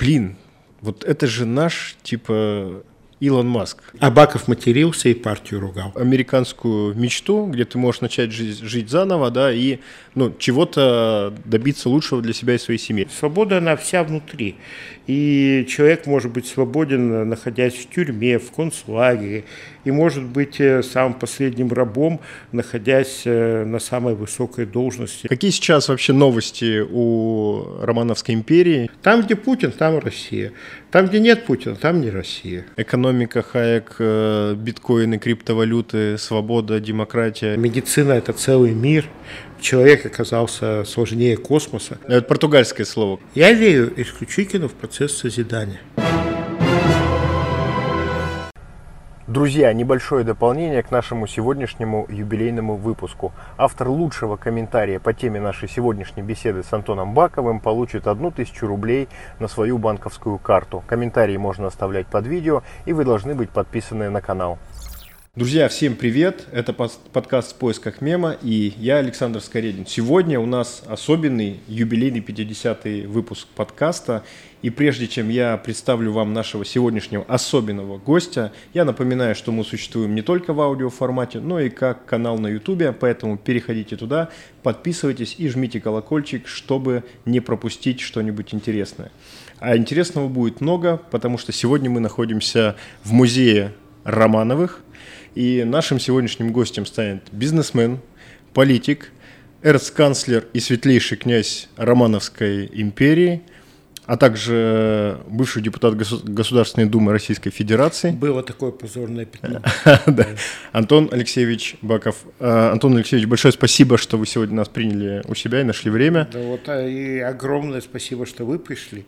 блин, вот это же наш, типа, Илон Маск. Абаков матерился и партию ругал. Американскую мечту, где ты можешь начать жить, жить заново, да, и ну, чего-то добиться лучшего для себя и своей семьи. Свобода, она вся внутри. И человек может быть свободен, находясь в тюрьме, в концлагере, и может быть э, самым последним рабом, находясь э, на самой высокой должности. Какие сейчас вообще новости у Романовской империи? Там, где Путин, там Россия. Там, где нет Путина, там не Россия. Экономика, хайек, э, биткоины, криптовалюты, свобода, демократия. Медицина – это целый мир. Человек оказался сложнее космоса. Это португальское слово. Я верю исключительно в процесс созидания. Друзья, небольшое дополнение к нашему сегодняшнему юбилейному выпуску. Автор лучшего комментария по теме нашей сегодняшней беседы с Антоном Баковым получит одну тысячу рублей на свою банковскую карту. Комментарии можно оставлять под видео, и вы должны быть подписаны на канал. Друзья, всем привет! Это подкаст в поисках мема и я Александр Скоредин. Сегодня у нас особенный юбилейный 50-й выпуск подкаста. И прежде чем я представлю вам нашего сегодняшнего особенного гостя, я напоминаю, что мы существуем не только в аудиоформате, но и как канал на YouTube, поэтому переходите туда, подписывайтесь и жмите колокольчик, чтобы не пропустить что-нибудь интересное. А интересного будет много, потому что сегодня мы находимся в музее Романовых – и нашим сегодняшним гостем станет бизнесмен, политик, эрцканцлер и светлейший князь Романовской империи, а также бывший депутат Государственной Думы Российской Федерации. Было такое позорное пятно. Антон Алексеевич Баков. А, Антон Алексеевич, большое спасибо, что вы сегодня нас приняли у себя и нашли время. Да вот, а и огромное спасибо, что вы пришли.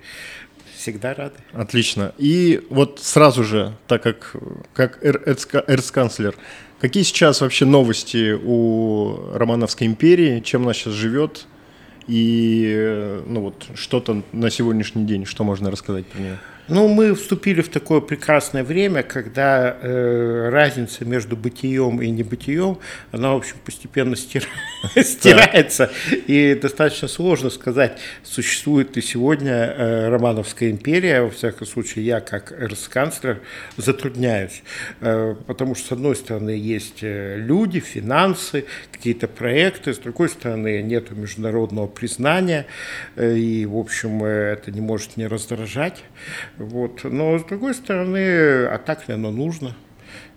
Всегда рады. Отлично. И вот сразу же, так как, как эрцканцлер, какие сейчас вообще новости у Романовской империи, чем она сейчас живет, и ну вот что-то на сегодняшний день, что можно рассказать про нее? Ну, мы вступили в такое прекрасное время, когда э, разница между бытием и небытием, она, в общем, постепенно стира... стирается. И достаточно сложно сказать, существует ли сегодня э, Романовская империя. Во всяком случае, я, как эрцканцлер, затрудняюсь. Э, потому что, с одной стороны, есть э, люди, финансы, какие-то проекты, с другой стороны, нет международного признания. Э, и, в общем, э, это не может не раздражать. Вот. Но, с другой стороны, а так ли оно нужно?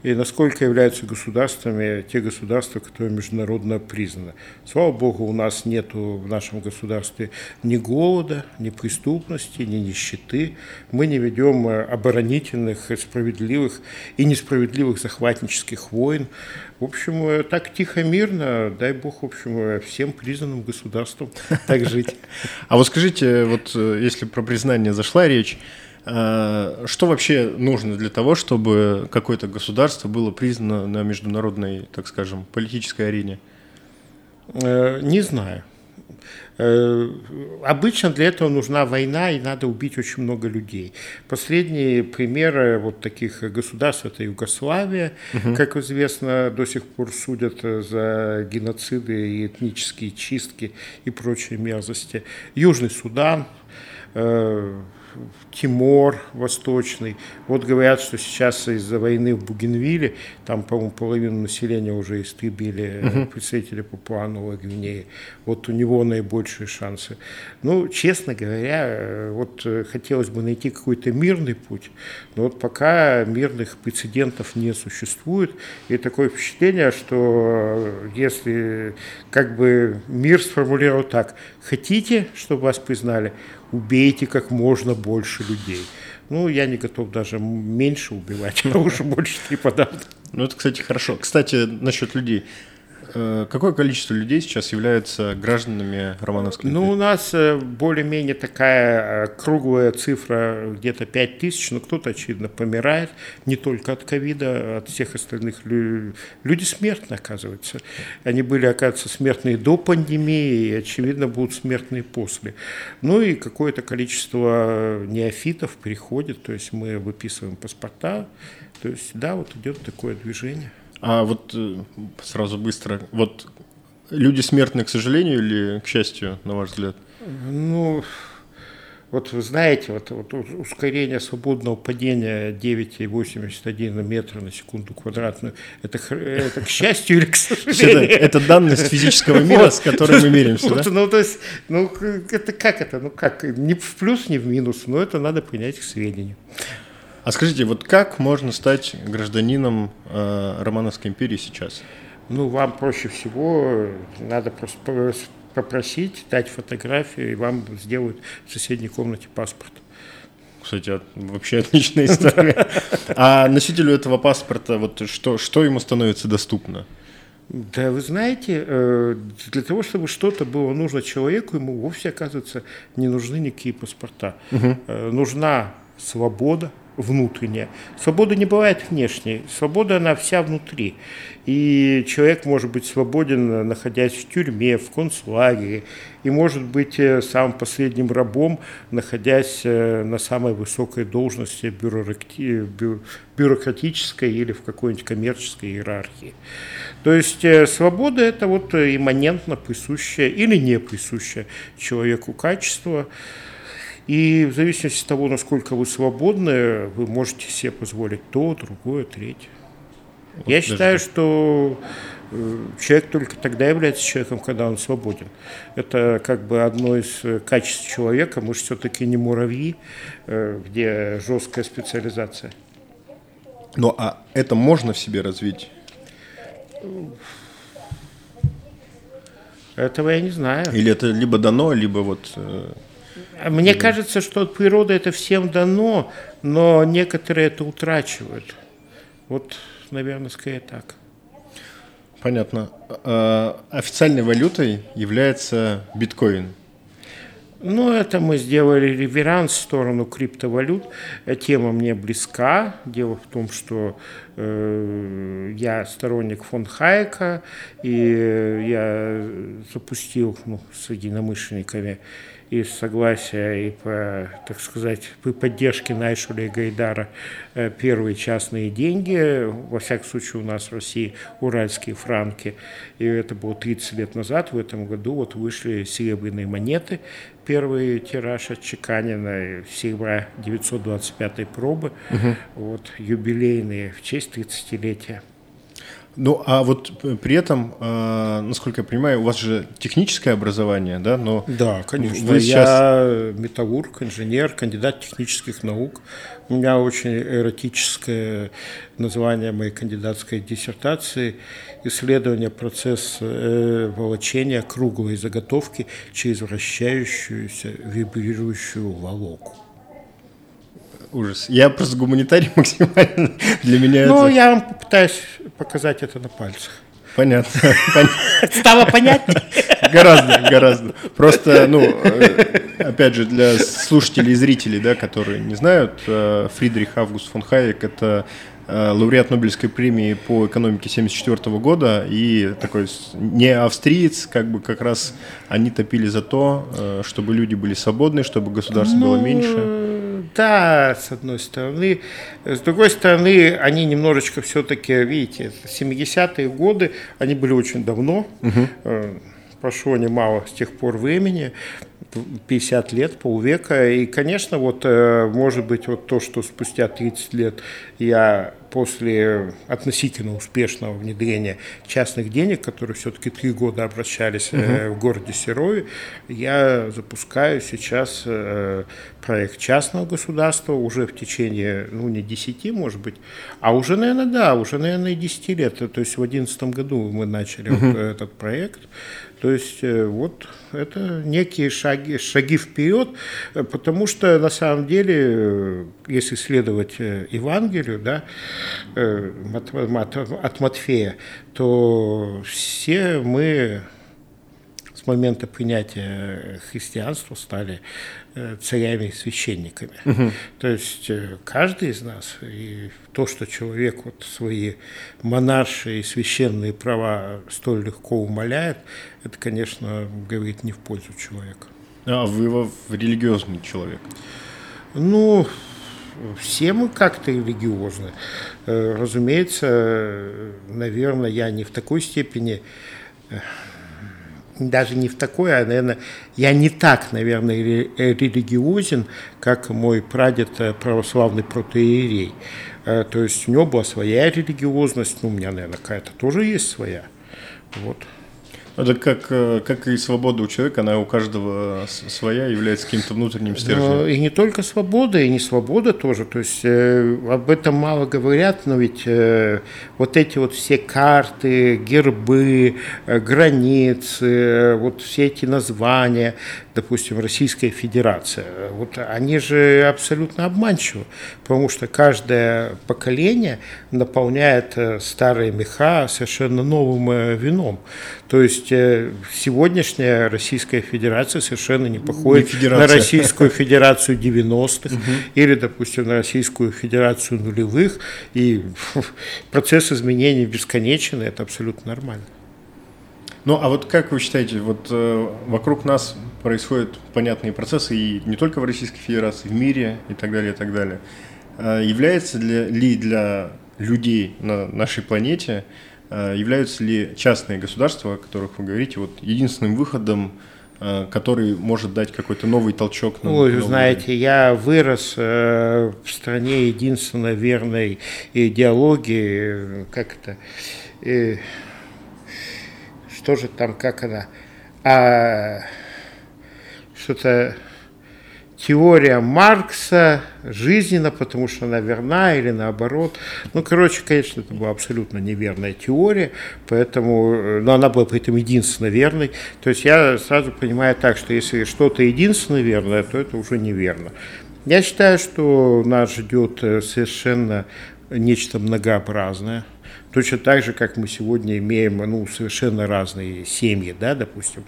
и насколько являются государствами те государства, которые международно признаны. Слава Богу, у нас нет в нашем государстве ни голода, ни преступности, ни нищеты. Мы не ведем оборонительных, справедливых и несправедливых захватнических войн. В общем, так тихо, мирно, дай Бог, в общем, всем признанным государствам так жить. А вот скажите, вот э, если про признание зашла речь, Э, что вообще нужно для того, чтобы какое-то государство было признано на международной, так скажем, политической арене? Э, не знаю. Э, обычно для этого нужна война, и надо убить очень много людей. Последние примеры вот таких государств – это Югославия, угу. как известно, до сих пор судят за геноциды и этнические чистки и прочие мерзости. Южный Судан – Тимор Восточный. Вот говорят, что сейчас из-за войны в Бугенвилле, там, по-моему, половину населения уже истребили uh представители Папуа-Новой Гвинеи. Вот у него наибольшие шансы. Ну, честно говоря, э, вот э, хотелось бы найти какой-то мирный путь, но вот пока мирных прецедентов не существует, и такое впечатление, что если как бы мир сформулировал так, хотите, чтобы вас признали, убейте как можно больше людей. Ну, я не готов даже меньше убивать, а уже больше не подам. Ну, это, кстати, хорошо. Кстати, насчет людей. Э, какое количество людей сейчас являются гражданами Романовской Ну, у нас э, более-менее такая э, круглая цифра, где-то 5 тысяч, но кто-то, очевидно, помирает не только от ковида, от всех остальных. Люди смертны, оказывается. Они были, оказывается, смертные до пандемии, и, очевидно, будут смертные после. Ну и какое-то количество неофитов приходит, то есть мы выписываем паспорта, то есть, да, вот идет такое движение. А вот э, сразу быстро, вот люди смертны, к сожалению или к счастью, на ваш взгляд? Ну, Вот вы знаете, вот, вот ускорение свободного падения 9,81 метра на секунду квадратную, это, это к счастью или к сожалению? Это, данность физического мира, с которой мы меряемся, да? Ну, то есть, ну, это как это? Ну, как? Ни в плюс, ни в минус, но это надо принять к сведению. А скажите, вот как можно стать гражданином э, Романовской империи сейчас? Ну, вам проще всего надо просто попросить, дать фотографию, и вам сделают в соседней комнате паспорт. Кстати, вообще отличная история. А носителю этого паспорта, вот что, что ему становится доступно? Да, вы знаете, э, для того, чтобы что-то было нужно человеку, ему вовсе, оказывается, не нужны никакие паспорта. Угу. Нужна свобода, внутренняя. Свобода не бывает внешней, свобода она вся внутри. И человек может быть свободен, находясь в тюрьме, в концлагере, и может быть э, самым последним рабом, находясь э, на самой высокой должности бюрократи... бюрократической или в какой-нибудь коммерческой иерархии. То есть э, свобода – это вот имманентно присущее или не присущее человеку качество, и в зависимости от того, насколько вы свободны, вы можете себе позволить то, другое, третье. Вот Я считаю, что э, человек только тогда является человеком, когда он свободен. Это как бы одно из э, качеств человека. Мы же все-таки не муравьи, э, где жесткая специализация. Ну а это можно в себе развить? Этого я не знаю. Или это либо дано, либо вот мне да. кажется, что от природы это всем дано, но некоторые это утрачивают. Вот, наверное, скорее так. Понятно. А, официальной валютой является биткоин. Ну, это мы сделали реверанс в сторону криптовалют. Тема мне близка. Дело в том, что э, я сторонник фон Хайека, и я запустил ну, с единомышленниками и согласия, и по, так сказать, по поддержке Найшуля и Гайдара э, первые частные деньги, во всяком случае у нас в России уральские франки, и это было 30 лет назад, в этом году вот вышли серебряные монеты, первый тираж отчеканенный серебра 925 пробы, угу. вот, юбилейные в честь 30-летия. Ну, а вот при этом, э, насколько я понимаю, у вас же техническое образование, да? Но да, конечно. Вы сейчас... Я металлург, инженер, кандидат технических наук. У меня очень эротическое название моей кандидатской диссертации «Исследование процесса э, волочения круглой заготовки через вращающуюся вибрирующую волоку» ужас. Я просто гуманитарий максимально. Для меня Ну, это... я вам попытаюсь показать это на пальцах. Понятно. Стало понятнее? Гораздо, гораздо. Просто, ну, э, опять же, для слушателей и зрителей, да, которые не знают, э, Фридрих Август фон Хайек – это э, лауреат Нобелевской премии по экономике 1974 года и такой не австриец, как бы как раз они топили за то, чтобы люди были свободны, чтобы государство ну, было меньше да, с одной стороны. С другой стороны, они немножечко все-таки, видите, 70-е годы, они были очень давно. Угу. Прошло немало с тех пор времени. 50 лет, полвека. И, конечно, вот, э, может быть, вот то, что спустя 30 лет я после относительно успешного внедрения частных денег, которые все-таки три года обращались угу. в городе Серове, я запускаю сейчас э, проект частного государства уже в течение, ну, не 10, может быть, а уже, наверное, да, уже, наверное, 10 лет. То есть в 2011 году мы начали угу. вот этот проект. То есть э, вот это некие шаги, шаги вперед, э, потому что на самом деле, э, если следовать Евангелию, да, от Матфея, то все мы с момента принятия христианства стали царями и священниками. Угу. То есть э, каждый из нас, и то, что человек вот свои монаршие и священные права столь легко умоляет, это, конечно, говорит не в пользу человека. А вы религиозный человек? Ну, все мы как-то религиозны. Э, разумеется, наверное, я не в такой степени даже не в такой, а, наверное, я не так, наверное, религиозен, как мой прадед э, православный протеерей. Э, то есть у него была своя религиозность, ну, у меня, наверное, какая-то тоже есть своя. Вот. Это как, э, как и свобода у человека, она у каждого своя, является каким-то внутренним стержнем. И не только свобода, и не свобода тоже. То есть э, об этом мало говорят, но ведь э, вот эти вот все карты, гербы, э, границы, э, вот все эти названия, допустим, Российская Федерация, вот они же абсолютно обманчивы, потому что каждое поколение наполняет э, старые меха совершенно новым э, вином. То есть э, сегодняшняя Российская Федерация совершенно не походит не на Российскую Федерацию 90-х или, допустим, на Российскую Федерацию нулевых, и процесс изменений бесконечен, и это абсолютно нормально. Ну, а вот как вы считаете, вот э, вокруг нас происходят понятные процессы, и не только в Российской Федерации, в мире и так далее, и так далее. Э, является для, ли для людей на нашей планете, э, являются ли частные государства, о которых вы говорите, вот единственным выходом, э, который может дать какой-то новый толчок? На Ой, новый знаете, я вырос э, в стране единственно верной идеологии, как это... Э, тоже там, как она, а, что-то теория Маркса жизненно, потому что она верна или наоборот. Ну, короче, конечно, это была абсолютно неверная теория, поэтому, но она была при этом единственно верной. То есть я сразу понимаю так, что если что-то единственно верное, то это уже неверно. Я считаю, что нас ждет э, совершенно нечто многообразное – Точно так же, как мы сегодня имеем ну, совершенно разные семьи, да, допустим.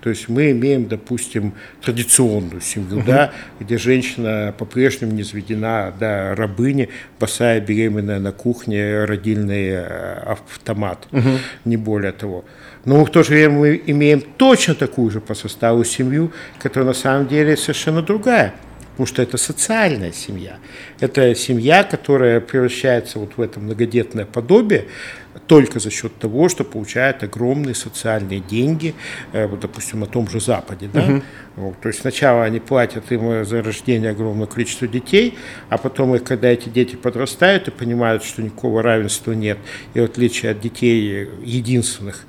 То есть мы имеем, допустим, традиционную семью, uh-huh. да, где женщина по-прежнему не заведена да, рабыни, босая, беременная на кухне, родильный э, автомат, uh-huh. не более того. Но в то же время мы имеем точно такую же по составу семью, которая на самом деле совершенно другая потому что это социальная семья. Это семья, которая превращается вот в это многодетное подобие только за счет того, что получает огромные социальные деньги, э, вот, допустим, на том же Западе. Да? Uh-huh. Вот, то есть сначала они платят им за рождение огромного количества детей, а потом, когда эти дети подрастают и понимают, что никакого равенства нет, и в отличие от детей единственных,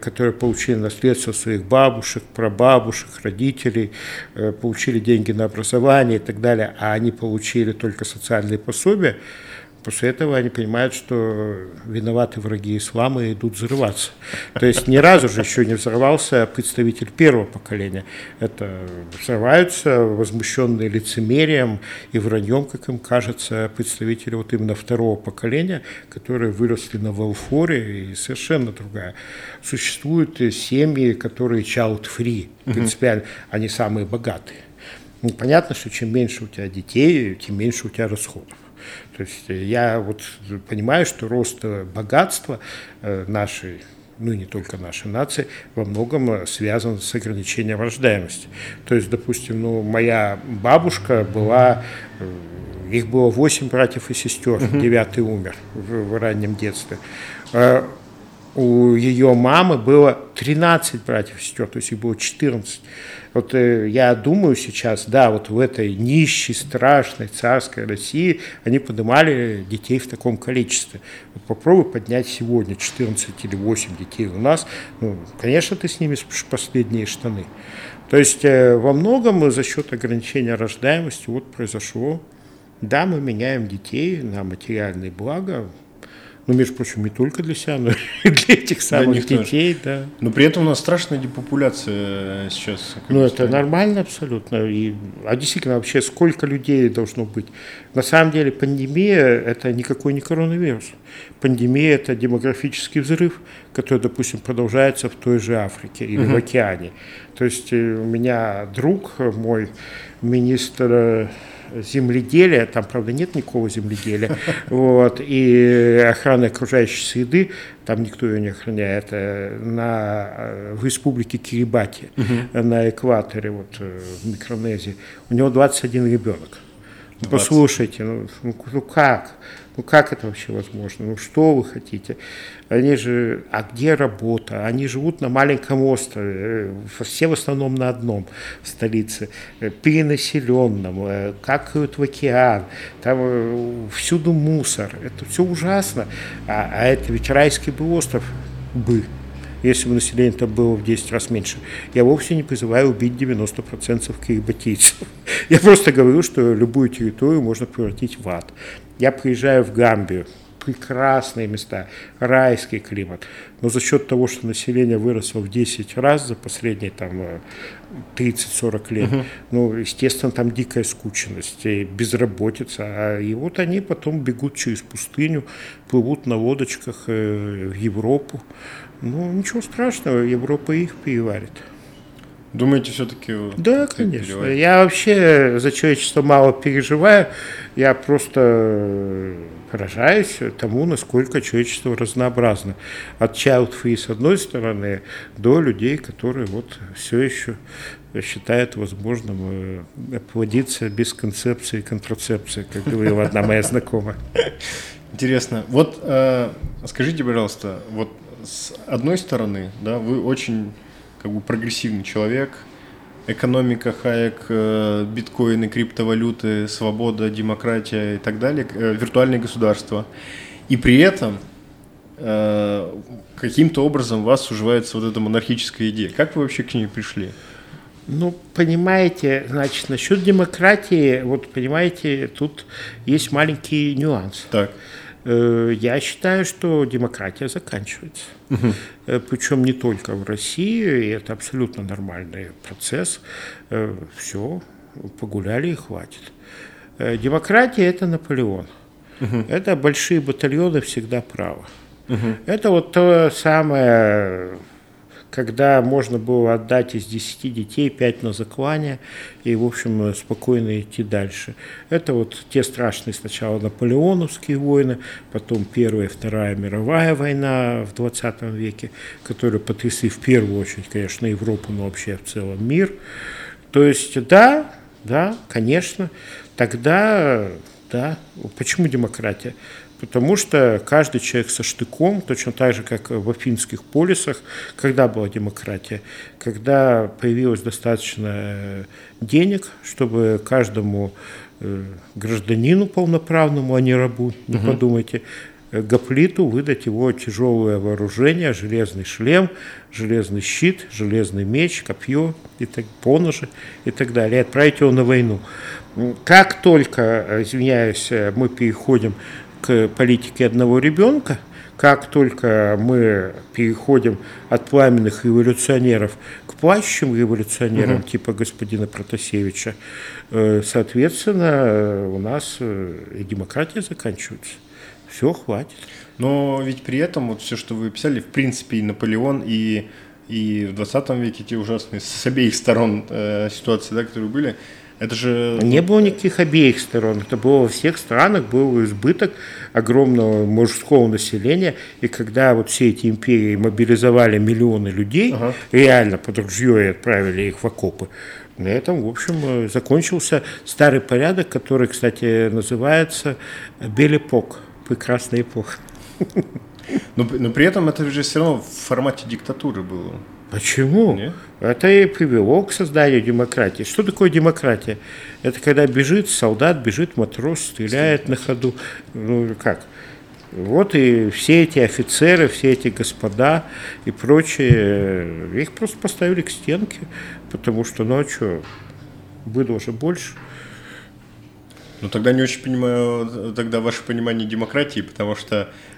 которые получили наследство своих бабушек, прабабушек, родителей, э, получили деньги на образование и так далее, а они получили только социальные пособия, После этого они понимают, что виноваты враги ислама и идут взрываться. То есть ни разу же еще не взорвался представитель первого поколения. Это взрываются возмущенные лицемерием и враньем, как им кажется, представители вот именно второго поколения, которые выросли на Валфоре и совершенно другая. Существуют семьи, которые child-free, принципиально, они самые богатые. Ну, понятно, что чем меньше у тебя детей, тем меньше у тебя расходов. То есть я вот понимаю, что рост богатства э, нашей ну и не только нашей нации, во многом связан с ограничением рождаемости. То есть, допустим, ну, моя бабушка была, э, их было восемь братьев и сестер, девятый умер в, в раннем детстве. У ее мамы было 13 братьев и сестер, то есть их было 14. Вот э, я думаю сейчас, да, вот в этой нищей, страшной царской России они поднимали детей в таком количестве. Вот попробуй поднять сегодня 14 или 8 детей у нас, ну, конечно, ты снимешь последние штаны. То есть э, во многом за счет ограничения рождаемости вот произошло. Да, мы меняем детей на материальные блага, ну, между прочим, не только для себя, но и для этих самых для детей, да. Но при этом у нас страшная депопуляция сейчас. Ну, это нормально абсолютно. И, а действительно, вообще, сколько людей должно быть? На самом деле, пандемия – это никакой не коронавирус. Пандемия – это демографический взрыв, который, допустим, продолжается в той же Африке или угу. в океане. То есть э, у меня друг мой, министр земледелия, там, правда, нет никакого земледелия, вот, и охраны окружающей среды, там никто ее не охраняет, э, на, э, в республике Кирибати, угу. на экваторе, вот, э, в Микронезии, у него 21 ребенок. 20. Послушайте, ну, ну, ну как? Ну как это вообще возможно? Ну что вы хотите? Они же, а где работа? Они живут на маленьком острове, э, все в основном на одном столице, э, перенаселенном, э, какают в океан, там всюду мусор. Это все ужасно. А, а это ведь райский бы остров бы если бы население там было в 10 раз меньше. Я вовсе не призываю убить 90% кирибатийцев. Я просто говорю, что любую территорию можно превратить в ад. Я приезжаю в Гамбию, прекрасные места, райский климат. Но за счет того, что население выросло в 10 раз за последние там 30-40 э, лет, угу. ну, естественно, там дикая скученность, безработица. А, и вот они потом бегут через пустыню, плывут на лодочках э, в Европу. Ну, ничего страшного, Европа их переварит. Думаете, все-таки... Да, конечно. Переварит? Я вообще за человечество мало переживаю. Я просто поражаюсь тому, насколько человечество разнообразно. От child-free с одной стороны до людей, которые вот все еще считают возможным э, плодиться без концепции контрацепции, как говорила одна моя знакомая. Интересно. Вот э, скажите, пожалуйста, вот с одной стороны, да, вы очень как бы прогрессивный человек, экономика, хайек, э, биткоины, криптовалюты, свобода, демократия и так далее, э, виртуальное государство. И при этом э, каким-то образом вас уживается вот эта монархическая идея. Как вы вообще к ней пришли? Ну, понимаете, значит, насчет демократии, вот понимаете, тут есть маленький нюанс. Так. Э, я считаю, что демократия заканчивается. Угу. Причем не только в России, и это абсолютно нормальный процесс. Э, Все, погуляли и хватит. Демократия – это Наполеон. Угу. Это большие батальоны всегда правы. Угу. Это вот то самое когда можно было отдать из 10 детей 5 на заклание и, в общем, спокойно идти дальше. Это вот те страшные сначала наполеоновские войны, потом Первая и Вторая мировая война в 20 веке, которые потрясли в первую очередь, конечно, Европу, но вообще в целом мир. То есть, да, да, конечно, тогда, да, почему демократия? Потому что каждый человек со штыком, точно так же, как в афинских полисах, когда была демократия, когда появилось достаточно э, денег, чтобы каждому э, гражданину полноправному, а не рабу, не угу. подумайте, э, гоплиту выдать его тяжелое вооружение, железный шлем, железный щит, железный меч, копье, и так, поножи и так далее, и отправить его на войну. Как только, извиняюсь, мы переходим к политике одного ребенка, как только мы переходим от пламенных революционеров к плащим революционерам угу. типа господина Протасевича, э, соответственно, у нас э, и демократия заканчивается. Все, хватит. Но ведь при этом вот все, что вы писали, в принципе, и Наполеон, и, и в 20 веке те ужасные с обеих сторон э, ситуации, да, которые были, это же... Не было никаких обеих сторон. Это было во всех странах, был избыток огромного мужского населения. И когда вот все эти империи мобилизовали миллионы людей, ага. реально под ружье и отправили их в окопы, на этом, в общем, закончился старый порядок, который, кстати, называется Белепок, прекрасная эпоха. Но, но при этом это же все равно в формате диктатуры было. Почему? Нет? Это и привело к созданию демократии. Что такое демократия? Это когда бежит солдат, бежит матрос, стреляет на ходу. Ну как? Вот и все эти офицеры, все эти господа и прочие, их просто поставили к стенке, потому что, что, было уже больше. Ну тогда не очень понимаю тогда ваше понимание демократии, потому что Э,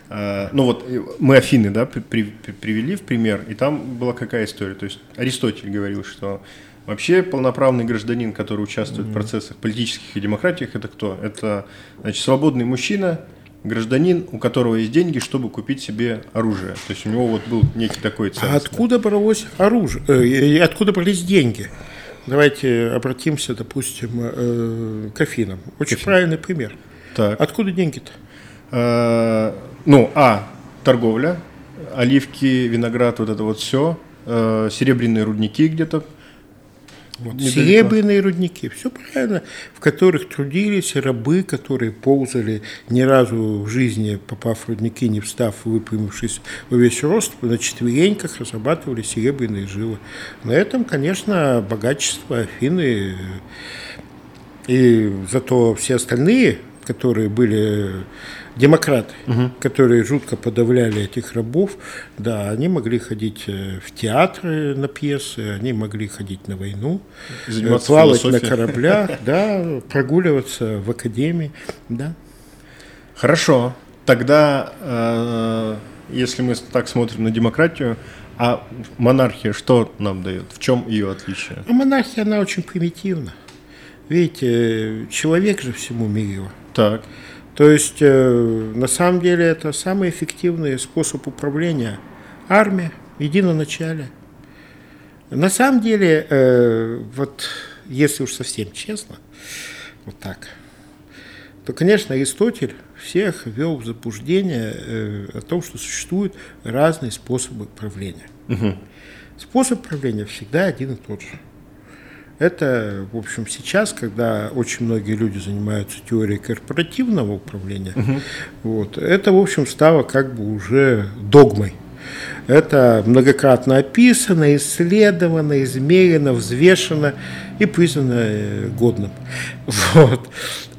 ну вот мы Афины, да, при, при, привели в пример, и там была какая история? То есть Аристотель говорил, что вообще полноправный гражданин, который участвует mm-hmm. в процессах политических и демократиях, это кто? Это, значит, свободный мужчина, гражданин, у которого есть деньги, чтобы купить себе оружие. То есть у него вот был некий такой ценность. А откуда бралось оружие? Э, откуда брались деньги? Давайте обратимся, допустим, э, к Афинам. Очень Афин. правильный пример. Так. Откуда деньги-то? Э, ну, а, торговля, оливки, виноград, вот это вот все, э, серебряные рудники где-то Вот, серебряные рудники, все правильно, в которых трудились рабы, которые ползали ни разу в жизни, попав в рудники, не встав, выпрямившись во весь рост, на четвереньках разрабатывали серебряные жилы. На этом, конечно, богачество Афины и зато все остальные, которые были демократы, угу. которые жутко подавляли этих рабов, да, они могли ходить э, в театры на пьесы, они могли ходить на войну, э, плавать на кораблях, да, прогуливаться в академии, да. Хорошо, тогда, э, если мы так смотрим на демократию, а монархия что нам дает? В чем ее отличие? А монархия, она очень примитивна. Видите, человек же всему мирил. Так. То есть, э, на самом деле, это самый эффективный способ управления. Армия, единоначалие. На самом деле, э, вот если уж совсем честно, вот так, то, конечно, Аристотель всех ввел в заблуждение э, о том, что существуют разные способы правления. Угу. Способ правления всегда один и тот же. Это, в общем, сейчас, когда очень многие люди занимаются теорией корпоративного управления, угу. вот, это, в общем, стало как бы уже догмой. Это многократно описано, исследовано, измерено, взвешено и признано э, годным. Вот.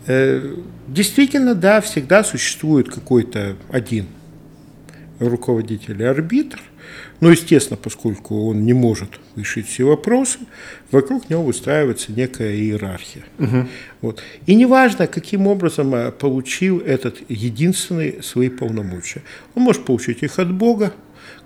Э, действительно, да, всегда существует какой-то один руководитель арбитр, но, естественно, поскольку он не может решить все вопросы, вокруг него выстраивается некая иерархия. Угу. Вот. И неважно, каким образом э, получил этот единственный свои полномочия. Он может получить их от Бога,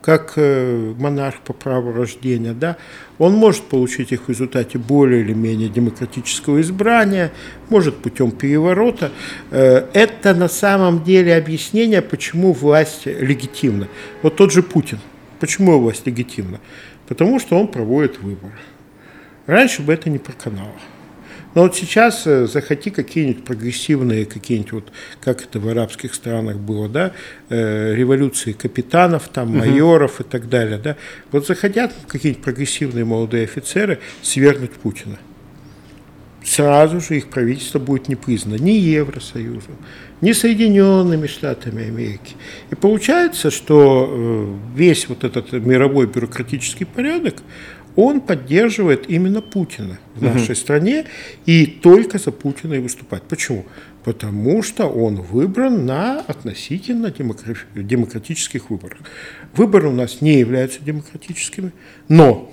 как э, монарх по праву рождения, да, он может получить их в результате более или менее демократического избрания, может путем переворота. Э, это на самом деле объяснение, почему власть легитимна. Вот тот же Путин – Почему власть легитимна? Потому что он проводит выборы. Раньше бы это не проканало. Но вот сейчас э, захоти какие-нибудь прогрессивные, какие-нибудь вот, как это в арабских странах было, да, э, революции капитанов, там, майоров угу. и так далее, да, вот захотят какие-нибудь прогрессивные молодые офицеры свергнуть Путина. Сразу же их правительство будет не признано ни Евросоюзом, ни Соединенными Штатами Америки. И получается, что э, весь вот этот мировой бюрократический порядок, он поддерживает именно Путина в нашей угу. стране и только за Путина и выступать. Почему? Потому что он выбран на относительно демократических выборах. Выборы у нас не являются демократическими, но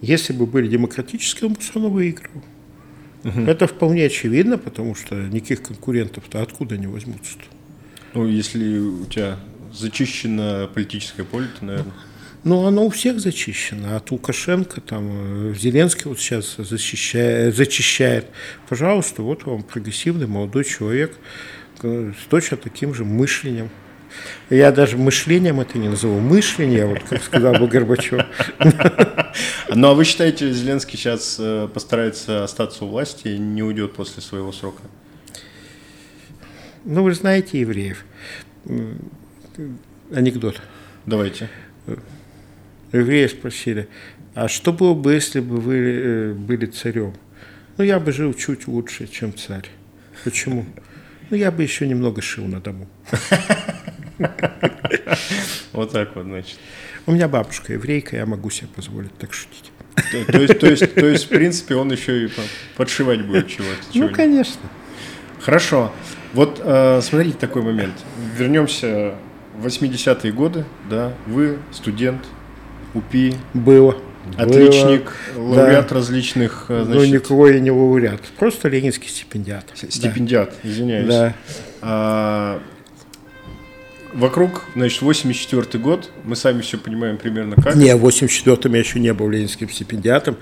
если бы были демократические, равно выигрывал. Угу. Это вполне очевидно, потому что никаких конкурентов-то откуда они возьмутся-то? Ну, если у тебя зачищено политическое поле, то, наверное... Ну, оно у всех зачищено. От Лукашенко, там, э, Зеленский вот сейчас защищает, зачищает. Пожалуйста, вот вам прогрессивный молодой человек э, с точно таким же мышлением. Я даже мышлением это не назову. Мышление, вот как сказал бы Горбачев. Ну а вы считаете, Зеленский сейчас э, постарается остаться у власти и не уйдет после своего срока? Ну, вы знаете евреев. Анекдот. Давайте. Евреи спросили, а что было бы, если бы вы э, были царем? Ну, я бы жил чуть лучше, чем царь. Почему? Ну, я бы еще немного шил на дому. Вот так вот, значит. У меня бабушка еврейка, я могу себе позволить так шутить. То, есть, то, есть, то есть, в принципе, он еще и подшивать будет чего-то. Ну, конечно. Хорошо. Вот э, смотрите такой момент. Вернемся в 80-е годы, да, вы студент УПИ. Было. Отличник, было, лауреат да. различных, э, значит... Ну, никого я не лауреат, просто ленинский стипендиат. Стипендиат, да. извиняюсь. Да. А, Вокруг, значит, 84 год, мы сами все понимаем примерно как. Не, в 84-м я еще не был ленинским стипендиатом,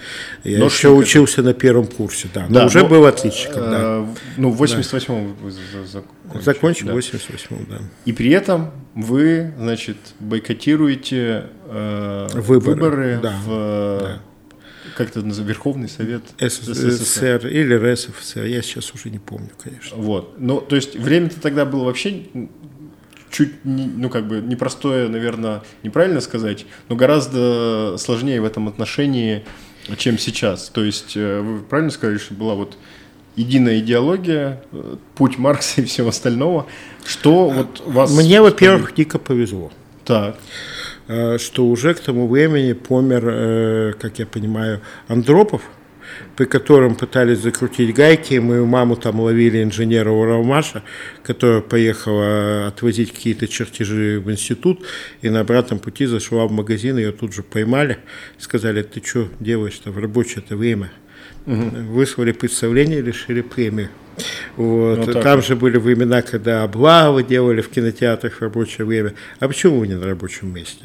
я но еще учился это... на первом курсе, да, но да, уже но, был отличником, да. Э, ну, в 88-м вы закончили. Закончил да. в 88-м, да. И при этом вы, значит, бойкотируете э, выборы, выборы да, в... Да как это называется, Верховный Совет СССР или РСФСР, я сейчас уже не помню, конечно. Вот, ну, то есть время-то тогда было вообще чуть, ну, как бы, непростое, наверное, неправильно сказать, но гораздо сложнее в этом отношении чем сейчас. То есть э, вы правильно сказали, что была вот единая идеология, э, путь Маркса и всего остального. Что вот вас... Мне, во-первых, дико повезло. Так. Э, что уже к тому времени помер, как я понимаю, Андропов, при котором пытались закрутить гайки. Мою маму там ловили инженера Уравмаша, которая поехала отвозить какие-то чертежи в институт, и на обратном пути зашла в магазин, ее тут же поймали, сказали, ты что делаешь-то в рабочее это время? Угу. Выслали представление, решили премию. Вот. Ну, Там вот. же были времена, когда облавы делали в кинотеатрах в рабочее время. А почему вы не на рабочем месте?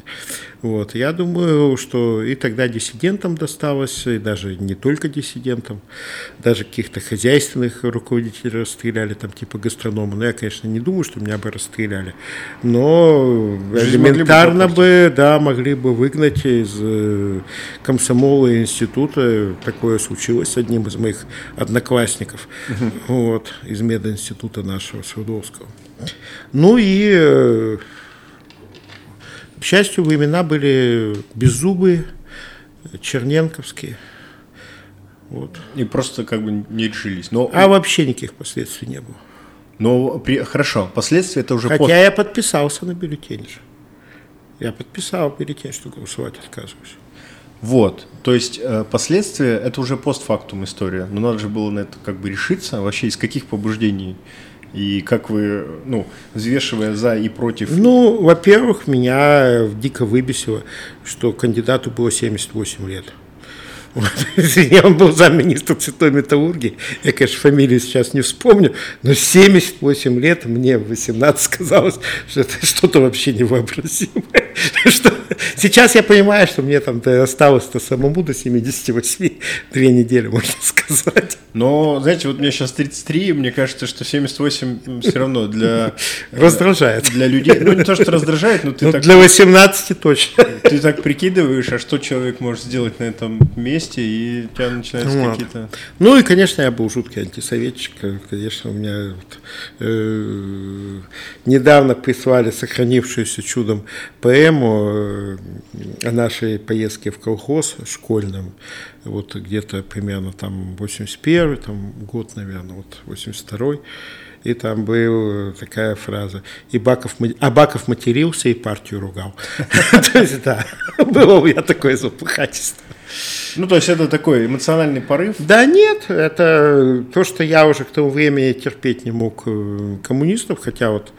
Вот. Я думаю, что и тогда диссидентам досталось, и даже не только диссидентам, даже каких-то хозяйственных руководителей расстреляли, там типа гастронома. Но я, конечно, не думаю, что меня бы расстреляли. Но Жизнь элементарно бы, бы, да, могли бы выгнать из э, комсомола и института. Такое случилось с одним из моих одноклассников. Угу. Вот, из мединститута нашего Свердловского. Ну и э, к счастью, времена были беззубые, черненковские. Вот. И просто как бы не решились. Но... А вообще никаких последствий не было. Но при... хорошо, последствия это уже Хотя пост... я подписался на бюллетень же. Я подписал бюллетень, что голосовать отказываюсь. Вот, то есть э, последствия это уже постфактум история, но надо же было на это как бы решиться, вообще из каких побуждений и как вы, ну, взвешивая за и против? Ну, во-первых, меня дико выбесило, что кандидату было 78 лет. Вот. Он был замминистра цветной металлургии. Я, конечно, фамилию сейчас не вспомню, но 78 лет мне в 18 казалось, что это что-то вообще невообразимое. Что сейчас я понимаю, что мне там осталось-то самому до 78, две недели, можно сказать. Но, знаете, вот мне сейчас 33, мне кажется, что 78 все равно для... Раздражает. Для людей. Ну, не то, что раздражает, но ты ну, так... Для 18 точно. Ты так прикидываешь, а что человек может сделать на этом месте, и у тебя начинаются вот. какие-то... Ну, и, конечно, я был жуткий антисоветчик. Конечно, у меня вот, э, недавно прислали сохранившуюся чудом поэму э, о нашей поездке в колхоз школьном, вот где-то примерно там 81 там год, наверное, вот 82 и там была такая фраза, и Баков, а Баков матерился и партию ругал. То есть, да, было у меня такое запыхательство. Ну, то есть это такой эмоциональный порыв? Да нет, это то, что я уже к тому времени терпеть не мог э, коммунистов, хотя вот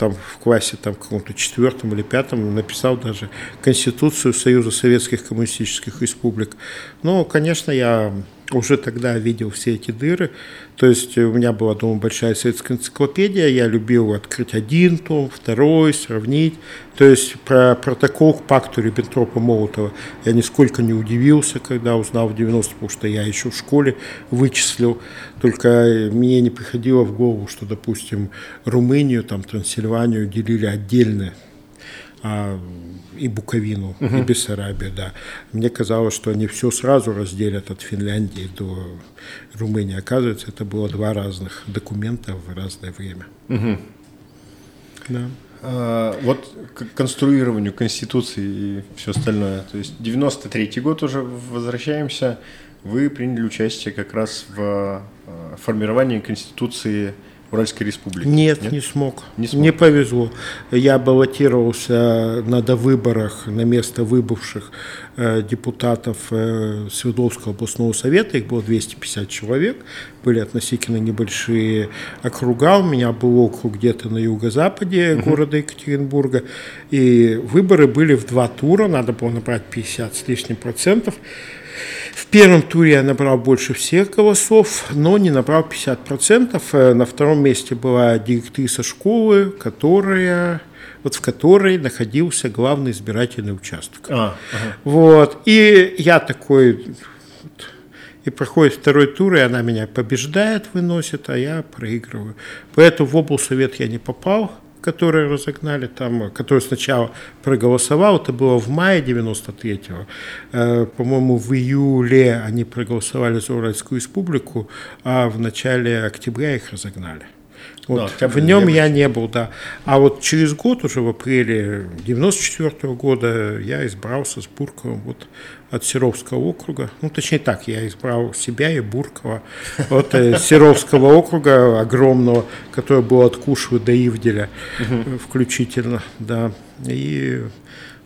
там в классе там каком-то четвертом или пятом написал даже Конституцию Союза Советских Коммунистических Республик. Ну, конечно, я уже тогда видел все эти дыры. То есть у меня была дома большая советская энциклопедия, я любил открыть один том, второй, сравнить. То есть про протокол к пакту Риббентропа-Молотова я нисколько не удивился, когда узнал в 90 потому что я еще в школе вычислил. Только мне не приходило в голову, что, допустим, Румынию, там, Трансильванию делили отдельно а, и Буковину, угу. и Бессарабию, да. Мне казалось, что они все сразу разделят от Финляндии до Румынии. Оказывается, это было два разных документа в разное время. Угу. Да. А, вот к конструированию Конституции и все остальное. То есть 93 год уже возвращаемся. Вы приняли участие как раз в а, формировании Конституции Уральской республики? Нет, Нет? не смог. Не смог. Не повезло. Я баллотировался на довыборах на место выбывших э, депутатов э, Свердловского областного совета. Их было 250 человек. Были относительно небольшие округа. У меня был округ где-то на юго-западе угу. города Екатеринбурга. И выборы были в два тура. Надо было набрать 50 с лишним процентов. В первом туре я набрал больше всех голосов, но не набрал 50%. Э, на втором месте была директриса школы, которая вот в которой находился главный избирательный участок. А, ага. Вот. И я такой, и проходит второй тур, и она меня побеждает, выносит, а я проигрываю. Поэтому в облсовет я не попал которые разогнали там, который сначала проголосовал, это было в мае 93-го, э, по-моему, в июле они проголосовали за Уральскую республику, а в начале октября их разогнали. Вот да, в нем я не был, да. А вот через год, уже в апреле 94 -го года, я избрался с Бурковым вот от Серовского округа. Ну, точнее так, я избрал себя и Буркова от э, Серовского округа огромного, который был от Кушвы до Ивделя включительно, да. И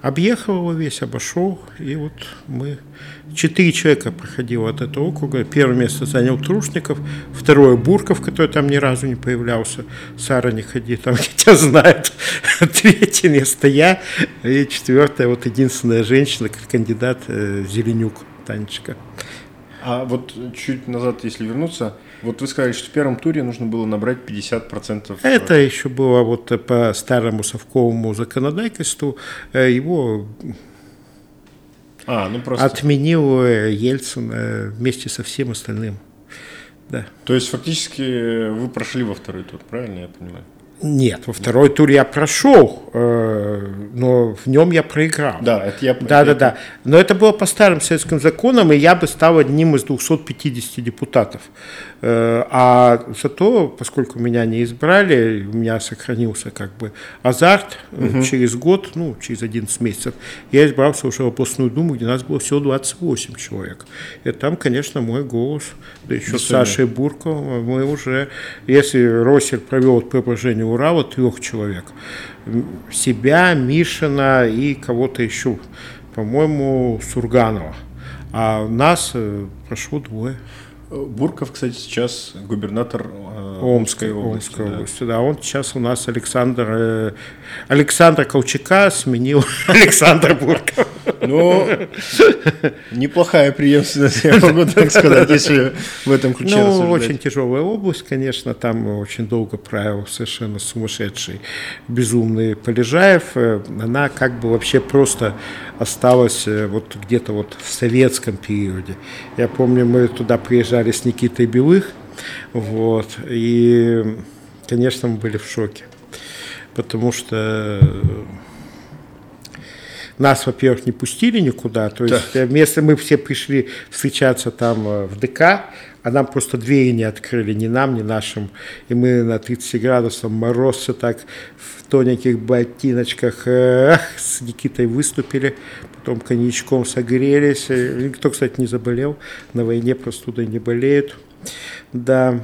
объехал его весь, обошел, и вот мы Четыре человека проходило от этого округа. Первое место занял Трушников, второе Бурков, который там ни разу не появлялся. Сара не ходи, там тебя знают. Третье место я. И четвертое, вот единственная женщина, кандидат э, Зеленюк, Танечка. А вот чуть назад, если вернуться, вот вы сказали, что в первом туре нужно было набрать 50%. Это еще было вот по старому совковому законодательству. Э, его а, ну просто... отменил э, Ельцин э, вместе со всем остальным. Да. То есть фактически вы прошли во второй тур, правильно я понимаю? Нет, во второй тур я прошел, э, но в нем я проиграл. Да, это я Да, да, да. Но это было по старым советским законам, и я бы стал одним из 250 депутатов. Э, а зато, поскольку меня не избрали, у меня сохранился как бы азарт. Угу. Через год, ну, через 11 месяцев, я избрался уже в областную думу, где нас было всего 28 человек. И там, конечно, мой голос, да еще с Сашей Бурковым, мы уже, если Росель провел преображение Урала, трех человек, себя, Мишина и кого-то еще, по-моему, Сурганова. А нас э, прошло двое. Бурков, кстати, сейчас губернатор э, Омской, области. Омской да. области, да. Он сейчас у нас Александр э, Александр Колчака сменил Александр Бурков. Ну, неплохая преемственность, я могу так сказать, если в этом ключе Ну, рассуждать. очень тяжелая область, конечно, там очень долго правил совершенно сумасшедший, безумный Полежаев. Э, она как бы вообще просто осталась э, вот где-то вот в советском периоде. Я помню, мы туда приезжали с Никитой Белых, вот, и, конечно, мы были в шоке, потому что нас, во-первых, не пустили никуда, то есть да. вместо мы все пришли встречаться там э, в ДК, а нам просто двери не открыли, ни нам, ни нашим. И мы на 30 градусов мороз все так в тоненьких ботиночках эх, с Никитой выступили, потом коньячком согрелись. Никто, кстати, не заболел, на войне простудой не болеют. Да,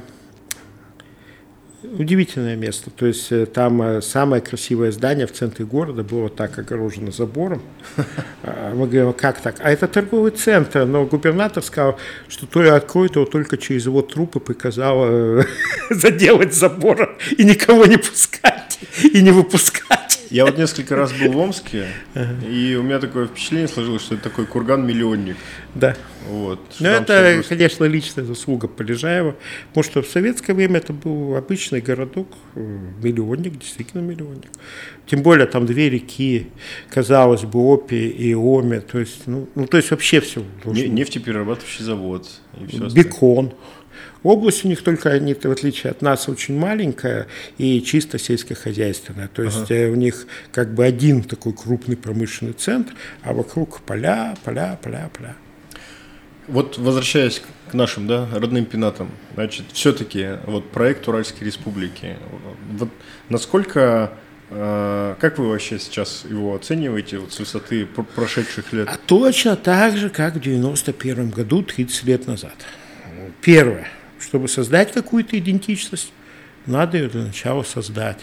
удивительное место. То есть э, там э, самое красивое здание в центре города было так огорожено забором. А, мы говорим, «А как так? А это торговый центр. Но губернатор сказал, что то ли откроет его только через его трупы, приказал э, заделать забором и никого не пускать и не выпускать. Я вот несколько раз был в Омске, и у меня такое впечатление сложилось, что это такой курган-миллионник. Да. Вот. Ну, это, конечно, личная заслуга Полежаева, потому что в советское время это был обычный городок, э, миллионник, действительно миллионник. Тем более там две реки, казалось бы, Опи и Оми, то есть, ну, ну то есть вообще все. Должно... Нефтеперерабатывающий завод. И все Бекон. Область у них только, они, в отличие от нас, очень маленькая и чисто сельскохозяйственная. То есть ага. у них как бы один такой крупный промышленный центр, а вокруг поля, поля, поля, поля. Вот возвращаясь к нашим да, родным пенатам, значит, все-таки вот проект Уральской Республики, вот насколько э, как вы вообще сейчас его оцениваете вот с высоты прошедших лет? А точно так же, как в 91 году, 30 лет назад. Первое, чтобы создать какую-то идентичность, надо ее для начала создать.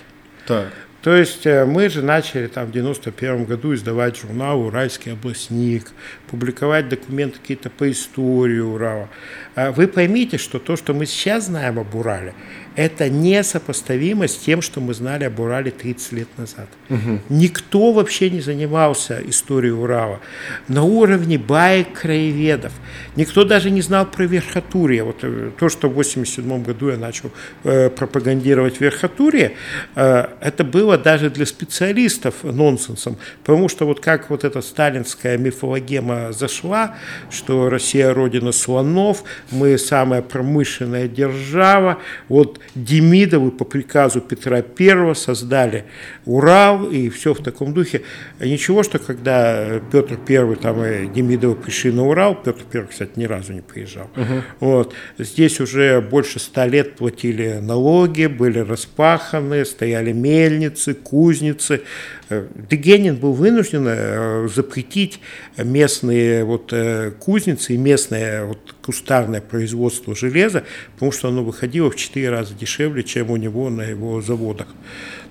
Так. То есть э, мы же начали там в 91 году издавать журнал «Уральский областник», публиковать документы какие-то по истории Урала. А вы поймите, что то, что мы сейчас знаем об Урале, это несопоставимо с тем, что мы знали об Урале 30 лет назад. Угу. Никто вообще не занимался историей Урала на уровне баек краеведов. Никто даже не знал про верхотурье. Вот э, то, что в 1987 году я начал э, пропагандировать верхотурье, э, это было было даже для специалистов нонсенсом, потому что вот как вот эта сталинская мифологема зашла, что Россия родина слонов, мы самая промышленная держава, вот Демидовы по приказу Петра I создали Урал и все в таком духе. Ничего, что когда Петр I там и Демидовы пришли на Урал, Петр I, кстати, ни разу не приезжал, угу. вот, здесь уже больше ста лет платили налоги, были распаханы, стояли мельницы, кузницы. Э, Дегенин был вынужден э, запретить местные вот э, кузницы и местное вот кустарное производство железа, потому что оно выходило в 4 раза дешевле, чем у него на его заводах.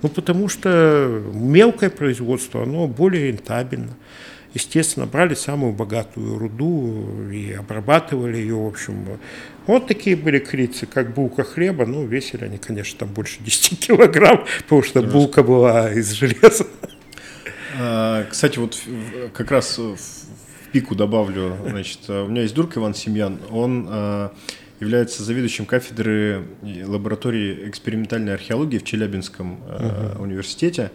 Ну, потому что мелкое производство, оно более рентабельно естественно, брали самую богатую руду и обрабатывали ее, в общем. Вот такие были крицы, как булка хлеба, ну, весили они, конечно, там больше 10 килограмм, потому что булка была из железа. А, кстати, вот как раз пику добавлю, значит, у меня есть друг Иван Семьян, он а, является заведующим кафедры лаборатории экспериментальной археологии в Челябинском uh университете.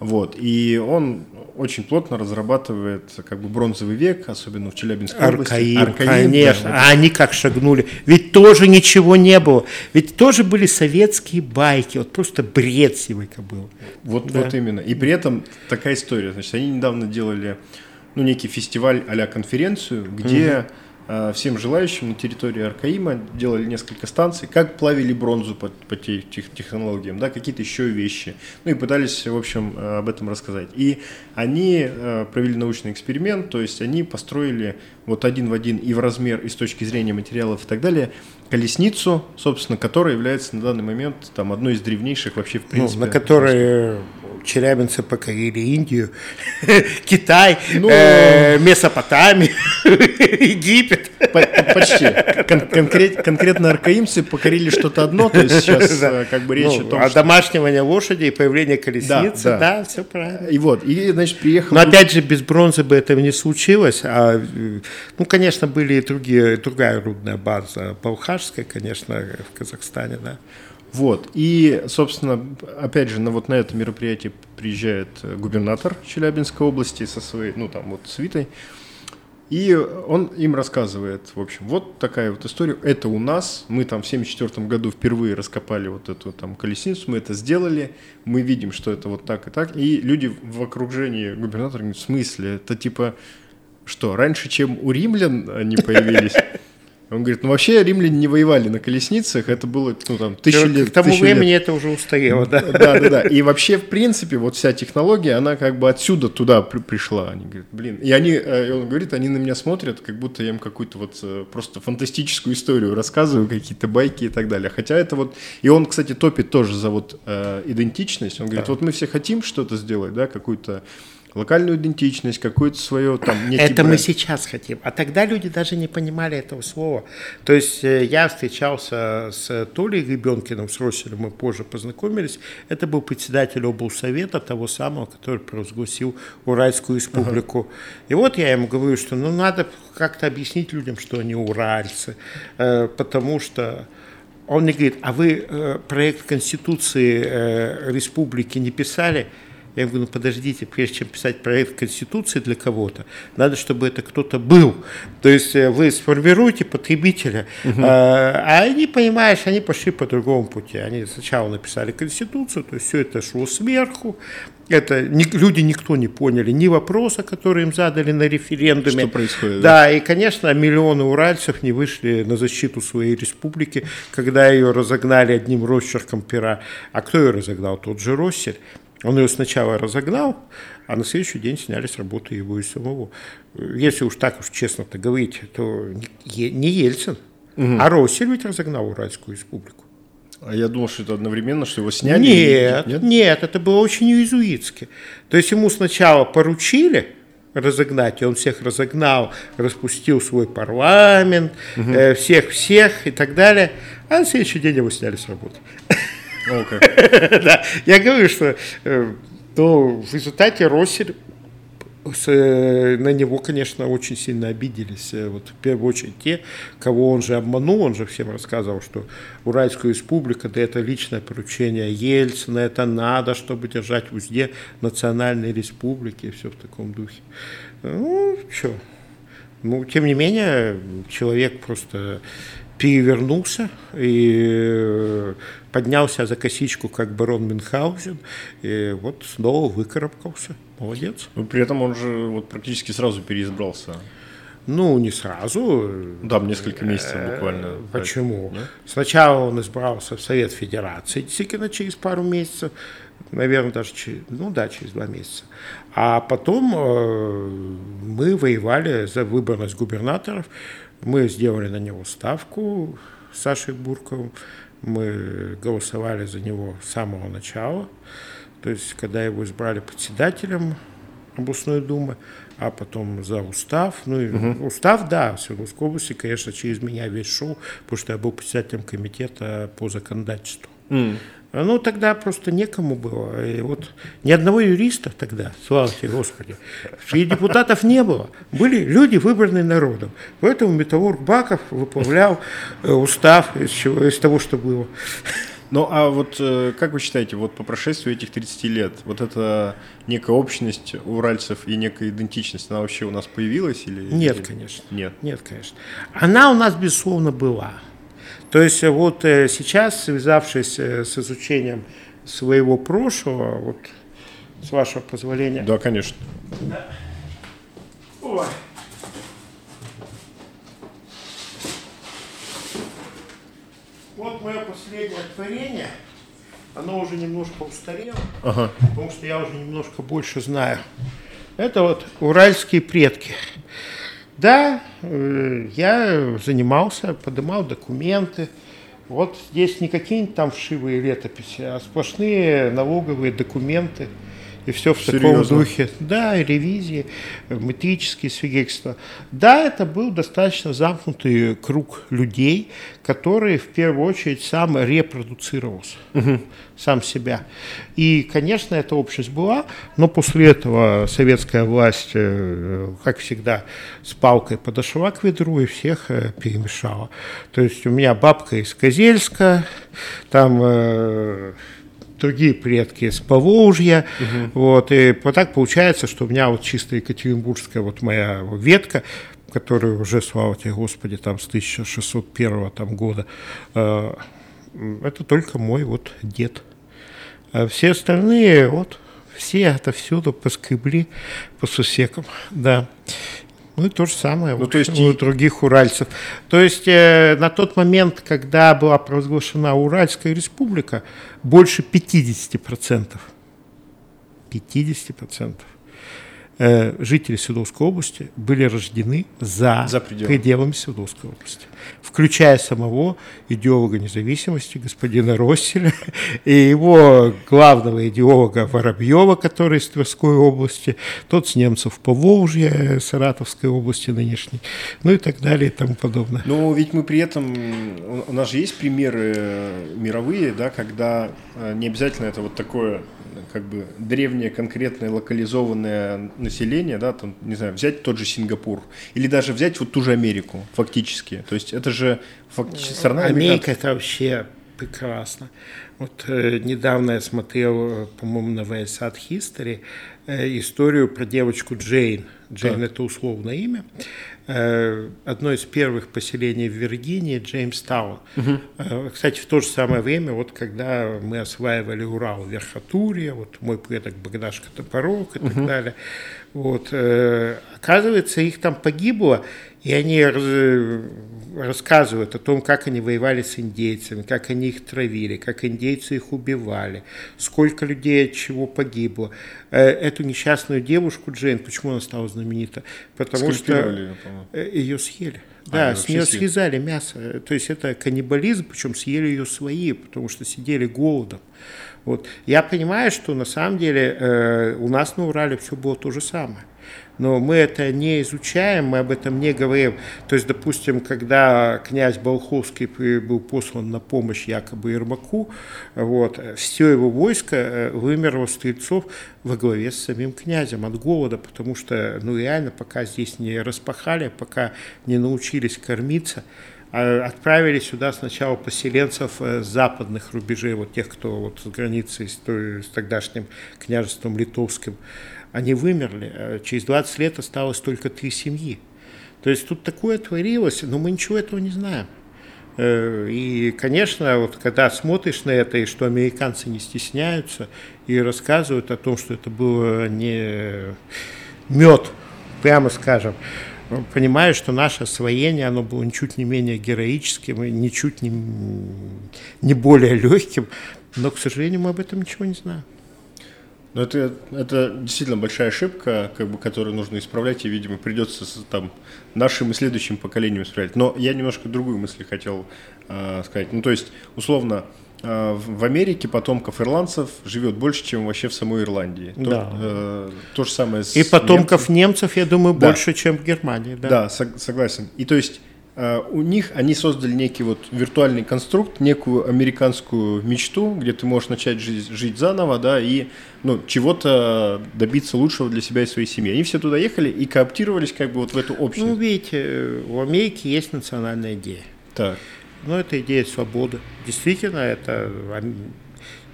Вот. И он очень плотно разрабатывает как бы бронзовый век, особенно в Челябинской Аркаим, области. Аркаим, конечно. Да, а они как шагнули. Ведь тоже ничего не было. Ведь тоже были советские байки. Вот просто бред Сивыка был. Вот, да. вот именно. И при этом такая история. Значит, они недавно делали ну, некий фестиваль а конференцию, где угу всем желающим на территории Аркаима, делали несколько станций, как плавили бронзу по, по тех технологиям, да, какие-то еще вещи. Ну и пытались, в общем, э, об этом рассказать. И они э, провели научный эксперимент, то есть они построили вот один в один и в размер, и с точки зрения материалов и так далее, колесницу, собственно, которая является на данный момент там одной из древнейших вообще в принципе. Ну, на которой челябинцы покорили Индию, Китай, ну, э, Месопотамию, Египет. Почти. Кон- конкрет, конкретно аркаимцы покорили что-то одно, то есть сейчас да. Э, как бы речь ну, о том, что... домашнивание лошади и появление колесницы, да, да. да, все правильно. И вот, и, значит, приехал... Но опять же, без бронзы бы этого не случилось, а, ну, конечно, были и другие, другая рудная база, Балхашская, конечно, в Казахстане, да. Вот. И, собственно, опять же, на вот на это мероприятие приезжает губернатор Челябинской области со своей, ну, там, вот, свитой. И он им рассказывает, в общем, вот такая вот история. Это у нас, мы там в 74 году впервые раскопали вот эту там колесницу, мы это сделали, мы видим, что это вот так и так. И люди в окружении губернатора говорят, в смысле, это типа, что, раньше, чем у римлян они появились? Он говорит, ну вообще римляне не воевали на колесницах, это было, ну там, тысячи лет. К тому времени лет. это уже устарело, да? Да, да, да. И вообще, в принципе, вот вся технология, она как бы отсюда туда при пришла. Они говорят, блин. И они, э, и он говорит, они на меня смотрят, как будто я им какую-то вот э, просто фантастическую историю рассказываю, какие-то байки и так далее. Хотя это вот... И он, кстати, топит тоже за вот э, идентичность. Он говорит, да. вот мы все хотим что-то сделать, да, какую-то локальную идентичность, какую-то свое там... Это бренд. мы сейчас хотим. А тогда люди даже не понимали этого слова. То есть э, я встречался с Толей Ребенкиным, с Росселем, мы позже познакомились. Это был председатель облсовета, того самого, который провозгласил Уральскую республику. Ага. И вот я ему говорю, что ну надо как-то объяснить людям, что они уральцы, э, потому что он мне говорит, а вы э, проект Конституции республики не писали? Я говорю, ну подождите, прежде чем писать проект Конституции для кого-то, надо, чтобы это кто-то был. То есть э, вы сформируете потребителя, угу. а, а они, понимаешь, они пошли по другому пути. Они сначала написали Конституцию, то есть все это шло сверху, это ни, люди никто не поняли ни вопроса, который им задали на референдуме. Что происходит? Да, да, и, конечно, миллионы уральцев не вышли на защиту своей республики, когда ее разогнали одним росчерком пера. А кто ее разогнал? Тот же Россель. Он ее сначала разогнал, а на следующий день сняли с работы его и самого. Если уж так уж честно-то говорить, то не Ельцин, угу. а Россель ведь разогнал Уральскую республику. А я думал, что это одновременно, что его сняли? Нет, нет, нет, это было очень иезуитски. То есть ему сначала поручили разогнать, и он всех разогнал, распустил свой парламент, угу. э, всех-всех и так далее, а на следующий день его сняли с работы. О, как. да, я говорю, что э, ну, в результате Россель с, э, на него, конечно, очень сильно обиделись. Э, вот в первую очередь те, кого он же обманул, он же всем рассказывал, что Уральская республика, да это личное поручение Ельцина, это надо, чтобы держать в узде национальной республики и все в таком духе. Ну, что, ну, тем не менее, человек просто перевернулся и э, поднялся за косичку, как барон Мюнхгаузен, и вот снова выкарабкался. Молодец. Но ну, при этом он же вот практически сразу переизбрался. Ну, не сразу. Да, несколько месяцев э, буквально. Почему? Да? Сначала он избрался в Совет Федерации, действительно, через пару месяцев, наверное, даже через, ну да, через два месяца. А потом э, мы воевали за выборность губернаторов, мы сделали на него ставку с Сашей Бурковым, мы голосовали за него с самого начала, то есть когда его избрали председателем областной думы, а потом за устав. Ну, и угу. устав, да, в Свердловской области, конечно, через меня весь шел, потому что я был председателем комитета по законодательству. Mm. Ну, тогда просто некому было. И вот ни одного юриста тогда, слава тебе, Господи, и депутатов не было. Были люди, выбранные народом. Поэтому Металлург Баков выправлял э, устав из, чего, из того, что было. Ну, а вот э, как вы считаете, вот по прошествию этих 30 лет, вот эта некая общность уральцев и некая идентичность, она вообще у нас появилась? Или, Нет, или... конечно. Нет. Нет, конечно. Она у нас, безусловно, была. То есть э, вот э, сейчас, связавшись э, с изучением своего прошлого, вот с вашего позволения. Да, конечно. Да. Ой. Вот мое последнее творение, оно уже немножко устарело, ага. потому что я уже немножко больше знаю. Это вот уральские предки. Да, э, я занимался, поднимал документы. Вот здесь не какие-нибудь там вшивые летописи, а сплошные налоговые документы – и все в Серьезно? таком духе. Да, и ревизии, метрические свидетельства. Да, это был достаточно замкнутый круг людей, которые в первую очередь сам репродуцировался, угу. сам себя. И, конечно, эта общность была, но после этого советская власть, э, как всегда, с палкой подошла к ведру и всех э, перемешала. То есть у меня бабка из Козельска, там э, другие предки из Поволжья. Угу. Вот, и вот так получается, что у меня вот чисто екатеринбургская вот моя ветка, которая уже, слава тебе, Господи, там с 1601 там, года, э, это только мой вот дед. А все остальные, вот, все это всюду поскребли по сусекам, да. Ну и то же самое ну, то есть у других уральцев. То есть э, на тот момент, когда была провозглашена Уральская республика, больше 50%, 50% Э, жители Свердловской области были рождены за, за пределами. пределами Свердловской области, включая самого идеолога независимости господина Росселя и его главного идеолога Воробьева, который из Тверской области, тот с немцев по Волжье, Саратовской области нынешней, ну и так далее и тому подобное. Но ведь мы при этом, у нас же есть примеры мировые, да, когда э, не обязательно это вот такое как бы древнее, конкретное, локализованное население, да, там, не знаю, взять тот же Сингапур, или даже взять вот ту же Америку, фактически. То есть это же фактически страна Америка это вообще прекрасно. Вот э, недавно я смотрел, по-моему, на Viasat History э, историю про девочку Джейн. Джейн так. это условное имя. Э, одно из первых поселений в Виргинии, Джеймстаун. Угу. Кстати, в то же самое время, вот когда мы осваивали Урал, Верхотурье, вот мой предок Богдашка Топорок и угу. так далее, вот, э, оказывается, их там погибло, и они рассказывают о том, как они воевали с индейцами, как они их травили, как индейцы их убивали, сколько людей от чего погибло. Э, эту несчастную девушку Джейн, почему она стала знаменита? Потому что ее, э, ее съели. Да, а, с нее съели. срезали мясо. То есть это каннибализм, причем съели ее свои, потому что сидели голодом. Вот. Я понимаю, что на самом деле э, у нас на Урале все было то же самое. Но мы это не изучаем, мы об этом не говорим. То есть, допустим, когда князь Болховский был послан на помощь якобы Ермаку, вот, все его войско э, вымерло стрельцов во главе с самим князем от голода, потому что, ну реально, пока здесь не распахали, пока не научились кормиться, а отправили сюда сначала поселенцев э, с западных рубежей, вот тех, кто вот с границей с, с тогдашним княжеством литовским они вымерли. А через 20 лет осталось только три семьи. То есть тут такое творилось, но мы ничего этого не знаем. Э, и, конечно, вот когда смотришь на это, и что американцы не стесняются и рассказывают о том, что это было не мед, прямо скажем, понимаешь, что наше освоение, оно было ничуть не менее героическим и ничуть не, не более легким, но, к сожалению, мы об этом ничего не знаем. Но это, это действительно большая ошибка, как бы, которую нужно исправлять, и, видимо, придется там, нашим и следующим поколениям исправлять. Но я немножко другую мысль хотел э, сказать. Ну, то есть, условно, э, в Америке потомков ирландцев живет больше, чем вообще в самой Ирландии. Да. То, э, то же самое с И потомков немцев, немцев я думаю, да. больше, чем в Германии. Да, да согласен. И то есть у них они создали некий вот виртуальный конструкт, некую американскую мечту, где ты можешь начать жить, жить заново, да, и ну, чего-то добиться лучшего для себя и своей семьи. Они все туда ехали и кооптировались как бы вот в эту общность. Ну, видите, в Америке есть национальная идея. Так. Ну, это идея свободы. Действительно, это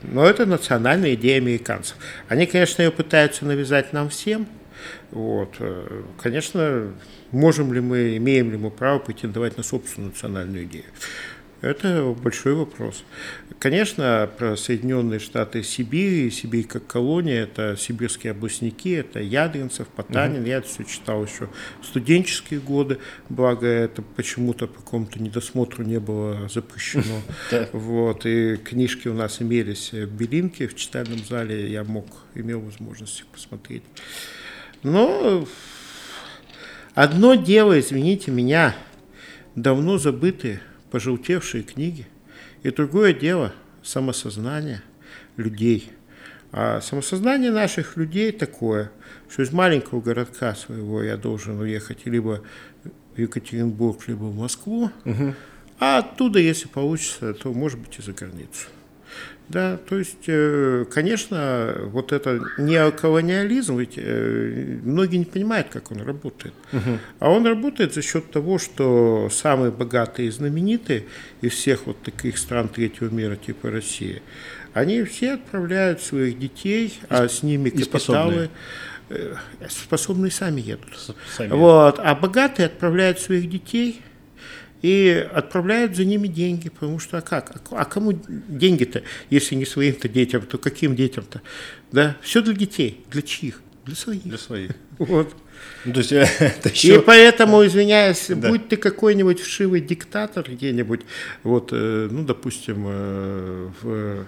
но это национальная идея американцев. Они, конечно, ее пытаются навязать нам всем. Вот. Э, конечно, можем ли мы, имеем ли мы право претендовать на собственную национальную идею? Это большой вопрос. Конечно, про Соединенные Штаты Сибири, Сибирь как колония, это сибирские областники, это Ядринцев, Потанин. Угу. Я это все читал еще в студенческие годы, благо это почему-то по какому-то недосмотру не было запрещено. Вот, и книжки у нас имелись в Белинке, в читальном зале, я мог, имел возможность их посмотреть. Но Одно дело, извините меня, давно забытые, пожелтевшие книги, и другое дело самосознание людей. А самосознание наших людей такое, что из маленького городка своего я должен уехать либо в Екатеринбург, либо в Москву, угу. а оттуда, если получится, то, может быть, и за границу. Да, то есть, э, конечно, вот это неоколониализм, ведь э, многие не понимают, как он работает. Угу. А он работает за счет того, что самые богатые и знаменитые из всех вот таких стран третьего мира, типа России, они все отправляют своих детей, а с ними капиталы э, способные сами едут. Сами. Вот, а богатые отправляют своих детей – и отправляют за ними деньги, потому что а как? А кому деньги-то, если не своим-то детям, то каким детям-то? Да, все для детей, для чьих? Для своих. Для своих. Вот. Ну, то есть, это еще... И поэтому, извиняюсь, да. будь ты какой-нибудь вшивый диктатор где-нибудь, вот, э, ну, допустим, э, в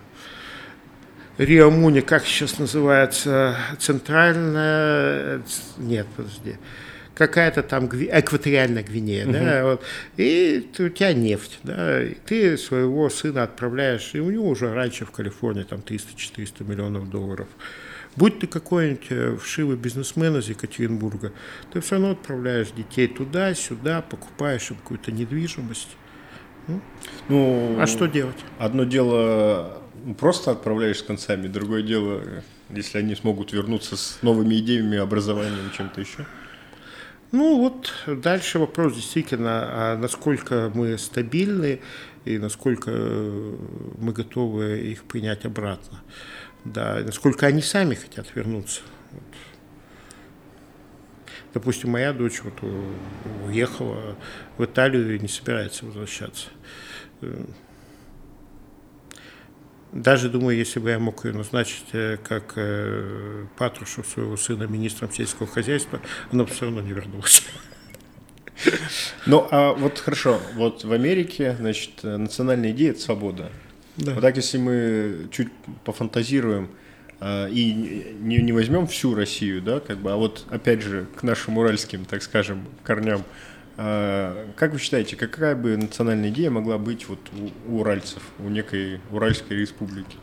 Рио Муни, как сейчас называется, центральная, нет, подожди, какая-то там экваториальная Гвинея, угу. да, вот, и у тебя нефть, да, и ты своего сына отправляешь, и у него уже раньше в Калифорнии там 300-400 миллионов долларов. Будь ты какой-нибудь э, вшивый бизнесмен из Екатеринбурга, ты все равно отправляешь детей туда, сюда, покупаешь им какую-то недвижимость. Ну, ну, а что делать? Одно дело просто отправляешь с концами, другое дело, если они смогут вернуться с новыми идеями, образованием, чем-то еще. Ну вот дальше вопрос действительно, а насколько мы стабильны и насколько мы готовы их принять обратно. Да, насколько они сами хотят вернуться. Вот. Допустим, моя дочь вот уехала в Италию и не собирается возвращаться. Даже думаю, если бы я мог ее назначить э, как э, Патрушу своего сына министром сельского хозяйства, она бы все равно не вернулась. Ну, а вот хорошо, вот в Америке, значит, национальная идея – это свобода. Да. Вот так, если мы чуть пофантазируем э, и не, не возьмем всю Россию, да, как бы, а вот опять же к нашим уральским, так скажем, корням – а, как вы считаете, какая бы национальная идея могла быть вот у, уральцев, у некой Уральской республики?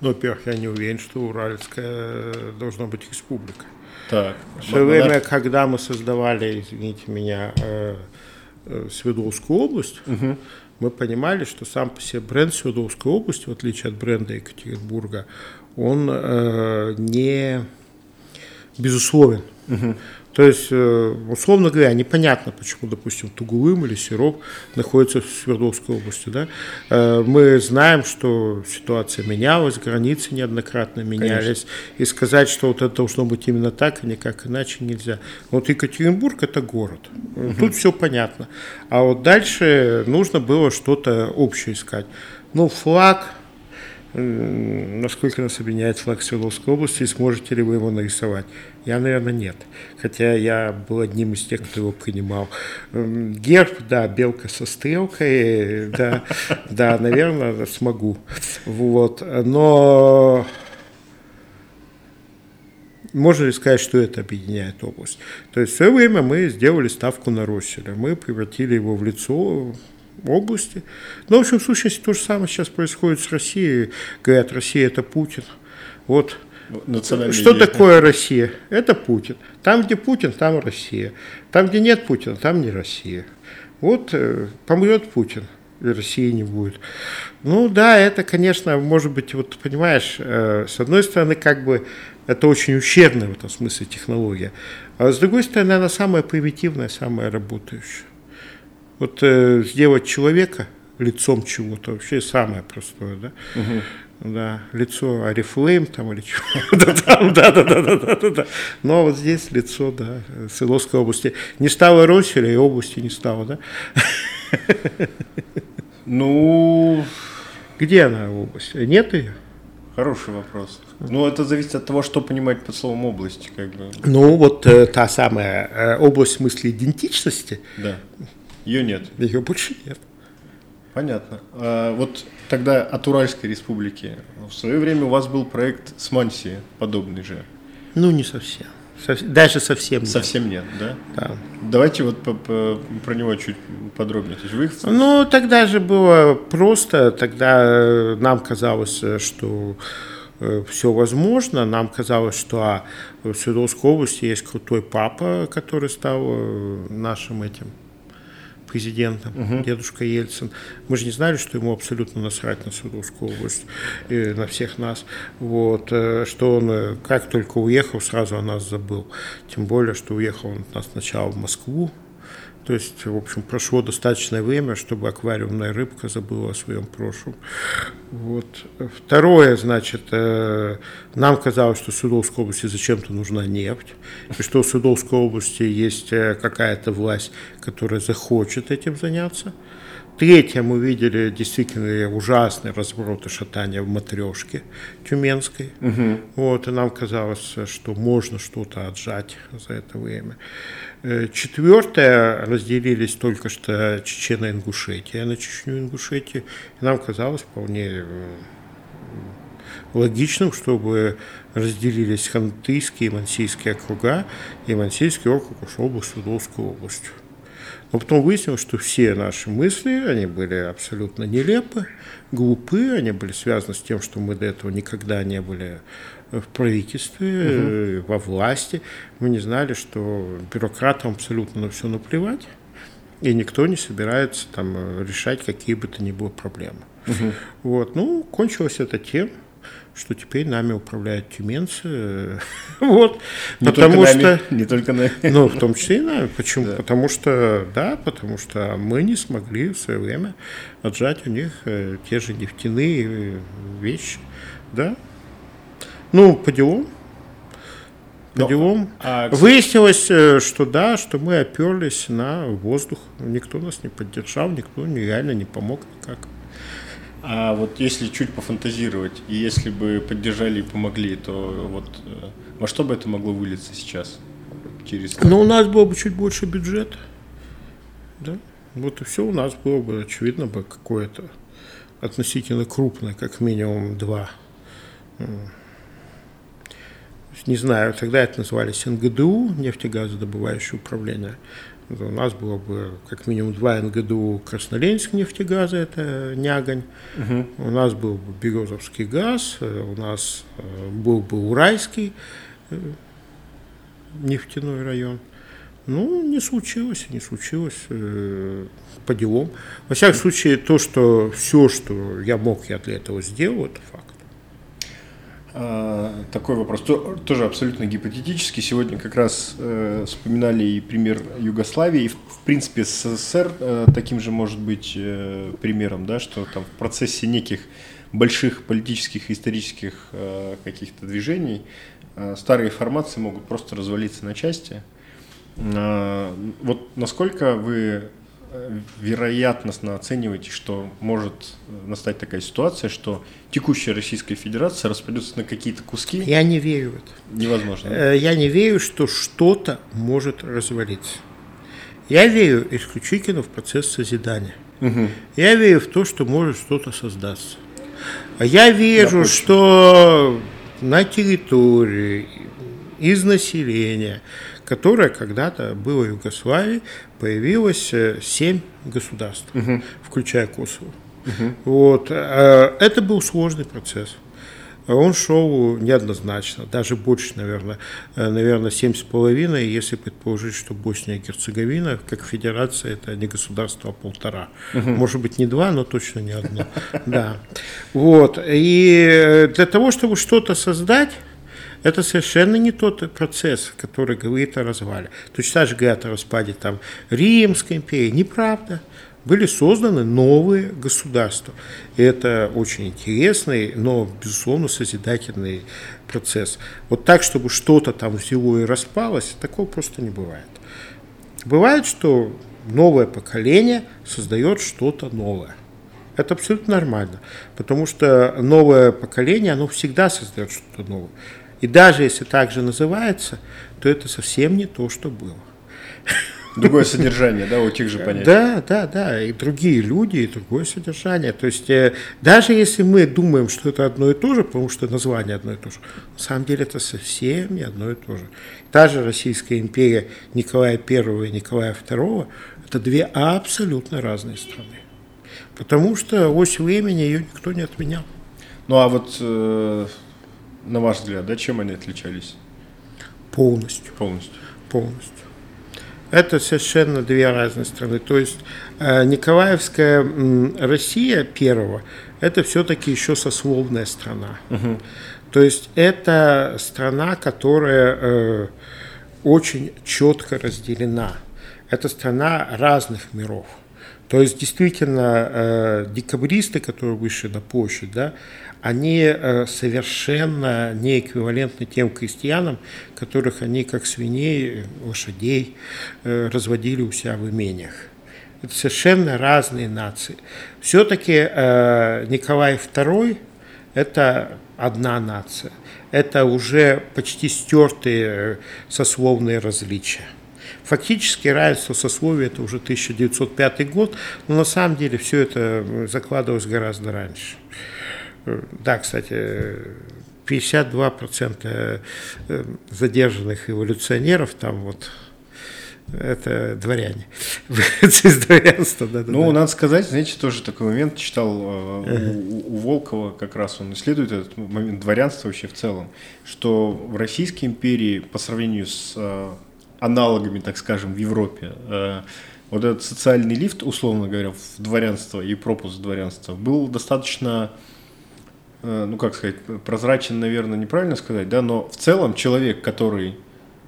Ну, во-первых, я не уверен, что Уральская должна быть республика. Так. В свое время, когда мы создавали, извините меня, э, э, Свердловскую область, Мгм. мы понимали, что сам по себе бренд Свердловской области, в отличие от бренда Екатеринбурга, он э, не безусловен. То есть, э, условно говоря, непонятно, почему, допустим, Тугулым или Серов находятся в Свердловской области. Да? Э, Мы знаем, что ситуация менялась, границы неоднократно менялись, и сказать, что вот это должно быть именно так, а никак иначе нельзя. Вот Екатеринбург – это город. Тут все понятно. А вот дальше нужно было что-то общее искать. Ну, флаг, Насколько нас объединяет флаг Свердловской области, и сможете ли вы его нарисовать? Я, наверное, нет. Хотя я был одним из тех, кто его принимал. Герб, да, белка со стрелкой, да, да, наверное, смогу. Вот. Но можно ли сказать, что это объединяет область? То есть в свое время мы сделали ставку на Росселя. Мы превратили его в лицо области. Но, в общем, в сущности, то же самое сейчас происходит с Россией. Говорят, Россия – это Путин. Вот что идея. такое Россия? Это Путин. Там, где Путин, там Россия. Там, где нет Путина, там не Россия. Вот э, помрет Путин, и России не будет. Ну да, это, конечно, может быть, вот понимаешь, э, с одной стороны, как бы это очень ущербная в этом смысле технология, а с другой стороны, она самая примитивная, самая работающая. Вот э, сделать человека лицом чего-то вообще самое простое, да? Да, лицо Арифлейм там или чего. да, там, да, да, да, да, да, да, да. Но вот здесь лицо, да, Свердловской области. Не стало Росселя, и области не стало, да? Ну, Где она, область? Нет ее? хороший вопрос. Ну, это зависит от того, что понимать под словом область, как бы. Ну, вот э, та самая э, область в смысле идентичности, Да. Ее нет. ее больше нет. Понятно. А вот тогда от Уральской республики. В свое время у вас был проект с Мансии, подобный же. Ну, не совсем. Сов- Даже совсем нет. Совсем нет, да? Да. Давайте вот по- по- про него чуть подробнее. То есть вы их- Ну, тогда же было просто, тогда э, нам казалось, э, что все возможно, нам казалось, что а, в Свердловской области есть крутой папа, который стал э, нашим этим президентом, дедушка Ельцин. Мы же не знали, что ему абсолютно насрать на Свердловскую область, и на всех нас. Вот, э, что он, э, как только уехал, сразу о нас забыл. Тем более, что уехал он от нас сначала в Москву, то есть, в общем, прошло достаточное время, чтобы аквариумная рыбка забыла о своем прошлом. Вот. Второе, значит, э, нам казалось, что в Свердловской области зачем-то нужна нефть, и что в Свердловской области есть э, какая-то власть, которая захочет этим заняться. Третье, мы видели действительно ужасный разброд и шатание в матрешке тюменской. Вот, и нам казалось, что можно что-то отжать за это время. Э, Четвертое, разделились только что Чечена Ингушетия на Чечню Ингушетию. Нам казалось вполне э, логичным, чтобы разделились Хантыйские и Мансийские округа, и Мансийский округ ушел бы в Свердловскую область. Но потом выяснилось, что все наши мысли, они были абсолютно нелепы, глупы, они были связаны с тем, что мы до этого никогда не были в правительстве, э, во власти. Мы не знали, что бюрократам абсолютно на все наплевать, и никто не собирается там э, решать какие бы то ни было проблемы. Вот, ну, кончилось это тем, что теперь нами управляют тюменцы, вот, Не потому что... нами, не только нами. Ну, в том числе и нами. Почему? Да. Потому что, да, потому что мы не смогли в свое время отжать у них э, те же нефтяные вещи, да. Ну, по делам. По Но, делам. а, Выяснилось, э, что да, что мы оперлись на воздух. Никто нас не поддержал, никто реально не помог никак. А вот если чуть пофантазировать, и если бы поддержали и помогли, то вот э, во что бы это могло вылиться сейчас? Через... Но у нас было бы чуть больше бюджета. Да? Вот и все у нас было бы, очевидно, бы какое-то относительно крупное, как минимум два. Не знаю, тогда это назывались НГДУ, нефтегазодобывающее управление. У нас было бы как минимум два НГДУ Красноленск нефтегаза, это Нягань. Угу. У нас был бы Березовский газ, у нас был бы Уральский нефтяной район. Ну, не случилось, не случилось э, по делам. Во всяком случае, то, что все, что я мог, я для этого сделал, это факт. А, такой вопрос, то, тоже абсолютно гипотетический. Сегодня как раз э, вспоминали и пример Югославии, и в, принципе СССР э, таким же может быть э, примером, да, что там в процессе неких больших политических и исторических каких-то движений старые формации могут просто развалиться на части. А, вот насколько вы вероятностно оцениваете, что может настать такая ситуация, что текущая Российская Федерация распадется на какие-то куски? Я не верю в это. Невозможно. Э, я не верю, что что-то может развалиться. Я верю исключительно в процесс созидания. Угу. Я верю в то, что может что-то создаться. А я вижу, что на территории из населения которая когда-то было в Югославии, появилось э, семь государств, угу. включая Косово. Угу. Вот. Э, это был сложный процесс. Он шел неоднозначно, даже больше, наверное, э, наверное, семь с половиной, если предположить, что Босния и Герцеговина, как федерация, это не государство, а полтора. Угу. Может быть, не два, но точно не одно. Да. Вот. И для того, чтобы что-то создать, это совершенно не тот процесс, который говорит о развале. Точно так же говорят о распаде там, Римской империи. Неправда. Были созданы новые государства. И это очень интересный, но, безусловно, созидательный процесс. Вот так, чтобы что-то там взяло и распалось, такого просто не бывает. Бывает, что новое поколение создает что-то новое. Это абсолютно нормально, потому что новое поколение, оно всегда создает что-то новое. И даже если так же называется, то это совсем не то, что было. Другое содержание, да, у тех же понятий. Да, да, да, и другие люди, и другое содержание. То есть э, даже если мы думаем, что это одно и то же, потому что название одно и то же, на самом деле это совсем не одно и то же. Та же Российская империя Николая I и Николая II – это две абсолютно разные страны. Потому что ось времени ее никто не отменял. Ну а вот э, на ваш взгляд, да, чем они отличались? Полностью. Полностью. Полностью. Это совершенно две разные страны. То есть э, Николаевская Россия первого, это все-таки еще сословная страна. Угу. То есть это страна, которая э, очень четко разделена. Это страна разных миров. То есть действительно э, декабристы, которые вышли на площадь, да, они э, совершенно не эквивалентны тем крестьянам, которых они как свиней, лошадей э, разводили у себя в имениях. Это совершенно разные нации. Все-таки Николай II – это одна нация. Это уже почти стертые сословные различия. Фактически равенство сословий это уже 1905 год, но на самом деле все это закладывалось гораздо раньше. Да, кстати, 52% э, задержанных эволюционеров там вот это дворяне. Из дворянства, да, да. Ну, да. надо сказать, знаете, тоже такой момент читал э, у, у Волкова, как раз он исследует этот момент дворянства вообще в целом, что в Российской империи по сравнению с э, аналогами, так скажем, в Европе, вот этот социальный лифт, условно говоря, в дворянство и пропуск в дворянство был достаточно Э, ну как сказать, прозрачен, наверное, неправильно сказать, да, но в целом человек, который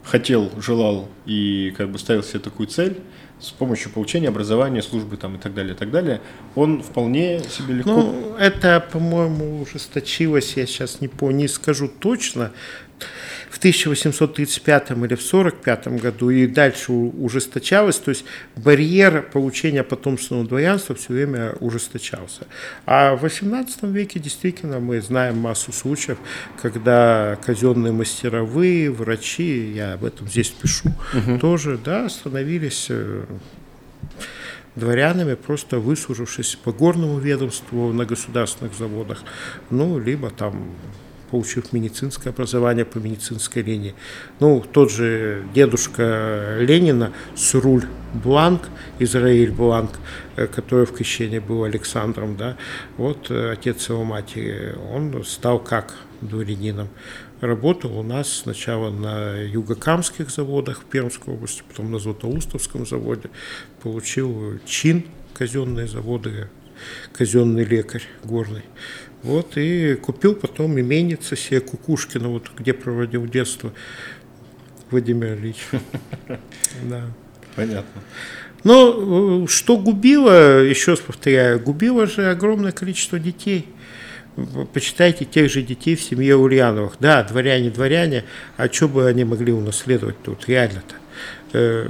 хотел, желал и как бы ставил себе такую цель, с помощью получения образования, службы там и так далее, и так далее, он вполне себе легко... Ну, это, по-моему, ужесточилось, я сейчас не, по, не скажу точно, в 1835 или в 1945 году и дальше ужесточалось, то есть барьер получения потомственного дворянства все время ужесточался. А в 18 веке действительно мы знаем массу случаев, когда казенные мастеровые, врачи, я об этом здесь пишу, угу. тоже да, становились э, дворянами, просто выслужившись по горному ведомству на государственных заводах, ну, либо там получив медицинское образование по медицинской линии. Ну, тот же дедушка Ленина, Суруль Бланк, Израиль Бланк, э, который в крещении был Александром, да, вот э, отец его матери, он стал как дворянином. Работал у нас сначала на югокамских заводах в Пермской области, потом на Златоустовском заводе, получил чин казенные заводы, казенный лекарь горный. Вот, и купил потом именица себе Кукушкина, вот где проводил детство Владимир Ильич. Да. Понятно. Но э, что губило, еще раз повторяю, губило же огромное количество детей. Почитайте тех же детей в семье Ульяновых. Да, дворяне, дворяне, а что бы они могли унаследовать тут реально-то? Э,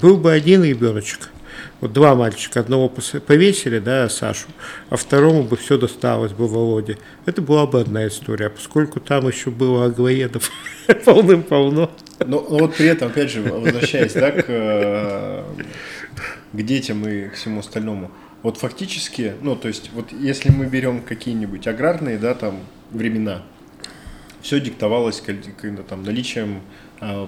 был бы один ребеночек – вот два мальчика, одного повесили, да, Сашу, а второму бы все досталось бы Володе. Это была бы одна история, а поскольку там еще было аглоедов полным-полно. Но, но вот при этом, опять же, возвращаясь да, к, э, к детям и к всему остальному, вот фактически, ну, то есть, вот если мы берем какие-нибудь аграрные, да, там, времена, все диктовалось когда, там, наличием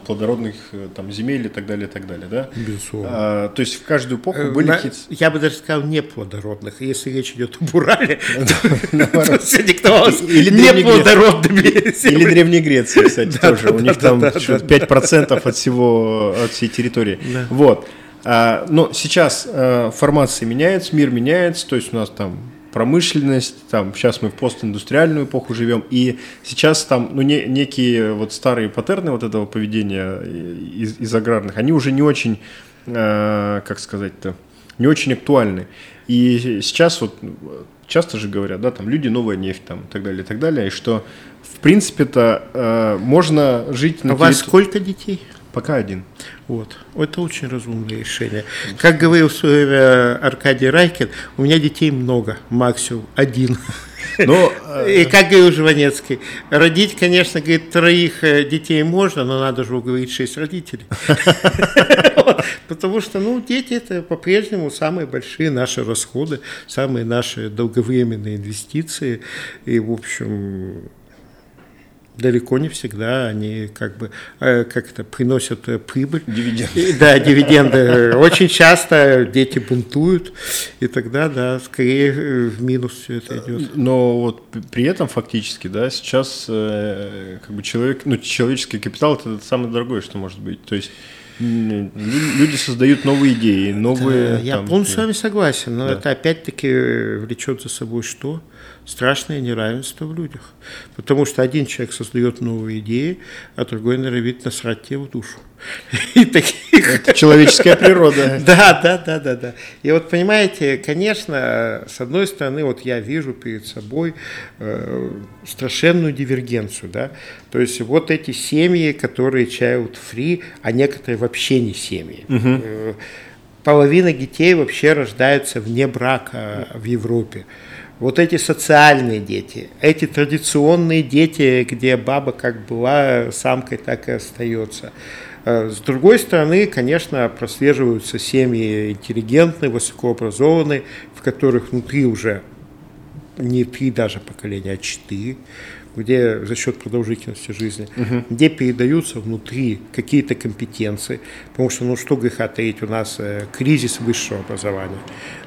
плодородных э, там, земель и так далее, и так далее, да? Безусловно. А, то есть в каждую эпоху э, были какие-то... Я бы даже сказал неплодородных. Если речь идет об Урале, то все диктовалось неплодородными Или Древней Греции, кстати, тоже. У них там 5% от всего, от всей территории. Вот. А, но сейчас э, формация меняется, мир меняется, то есть у нас там промышленность, там, сейчас мы в постиндустриальную эпоху живем, и сейчас там, ну, не, некие вот старые паттерны вот этого поведения из, из аграрных, они уже не очень, э, как сказать-то, не очень актуальны. И сейчас вот часто же говорят, да, там, люди новая нефть, там, и так далее, и так далее, и что, в принципе-то, э, можно жить на... А у вас сколько детей? Пока один. Вот. Это очень разумное решение. Как говорил в свое время Аркадий Райкин, у меня детей много, максимум один. Но, и как говорил Жванецкий, родить, конечно, говорит, троих э, детей можно, но надо же уговорить шесть родителей. Потому что, ну, дети это по-прежнему самые большие наши расходы, самые наши долговременные инвестиции. И, в общем, далеко не всегда они как бы э, как это приносят э, прибыль. Дивиденды. Да, дивиденды. Очень часто дети бунтуют, и тогда, да, скорее э, в минус все это идет. Но вот при этом фактически, да, сейчас как бы человек, ну, человеческий капитал это самое дорогое, что может быть. То есть люди создают новые идеи, новые. Да, я там, полностью с вами согласен, но да. это опять-таки влечет за собой что? Страшное неравенство в людях. Потому что один человек создает новые идеи, а другой норовит насрать тебе в душу. И таких... Это человеческая природа. Да, да, да, да, да. И вот понимаете, конечно, с одной стороны, вот я вижу перед собой э, страшенную дивергенцию, да, то есть вот эти семьи, которые child free, а некоторые вообще не семьи. Угу. Половина детей вообще рождается вне брака в Европе вот эти социальные дети, эти традиционные дети, где баба как была самкой, так и остается. Э, с другой стороны, конечно, прослеживаются семьи интеллигентные, высокообразованные, в которых внутри уже не три даже поколения, а четыре, где за счет продолжительности жизни, угу. где передаются внутри какие-то компетенции, потому что, ну что греха таить, у нас э, кризис высшего образования,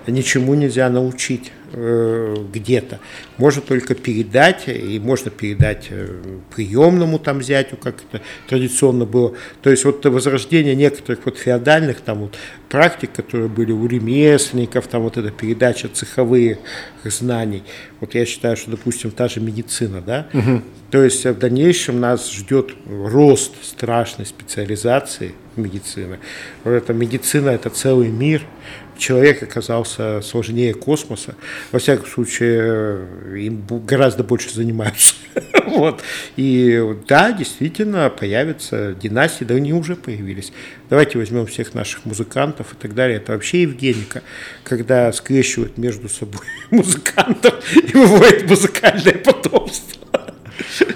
ничему нельзя научить где-то. Можно только передать, и можно передать э, приемному там зятю, как это традиционно было. То есть вот возрождение некоторых вот феодальных там вот практик, которые были у ремесленников, там вот эта передача цеховых знаний. Вот я считаю, что, допустим, та же медицина, да, угу. то есть в дальнейшем нас ждет рост страшной специализации медицины. Вот эта медицина – это целый мир, человек оказался сложнее космоса. Во всяком случае, им гораздо больше занимаются. вот. И да, действительно, появятся династии, да они уже появились. Давайте возьмем всех наших музыкантов и так далее. Это вообще Евгеника, когда скрещивают между собой музыкантов и выводят музыкальное потомство.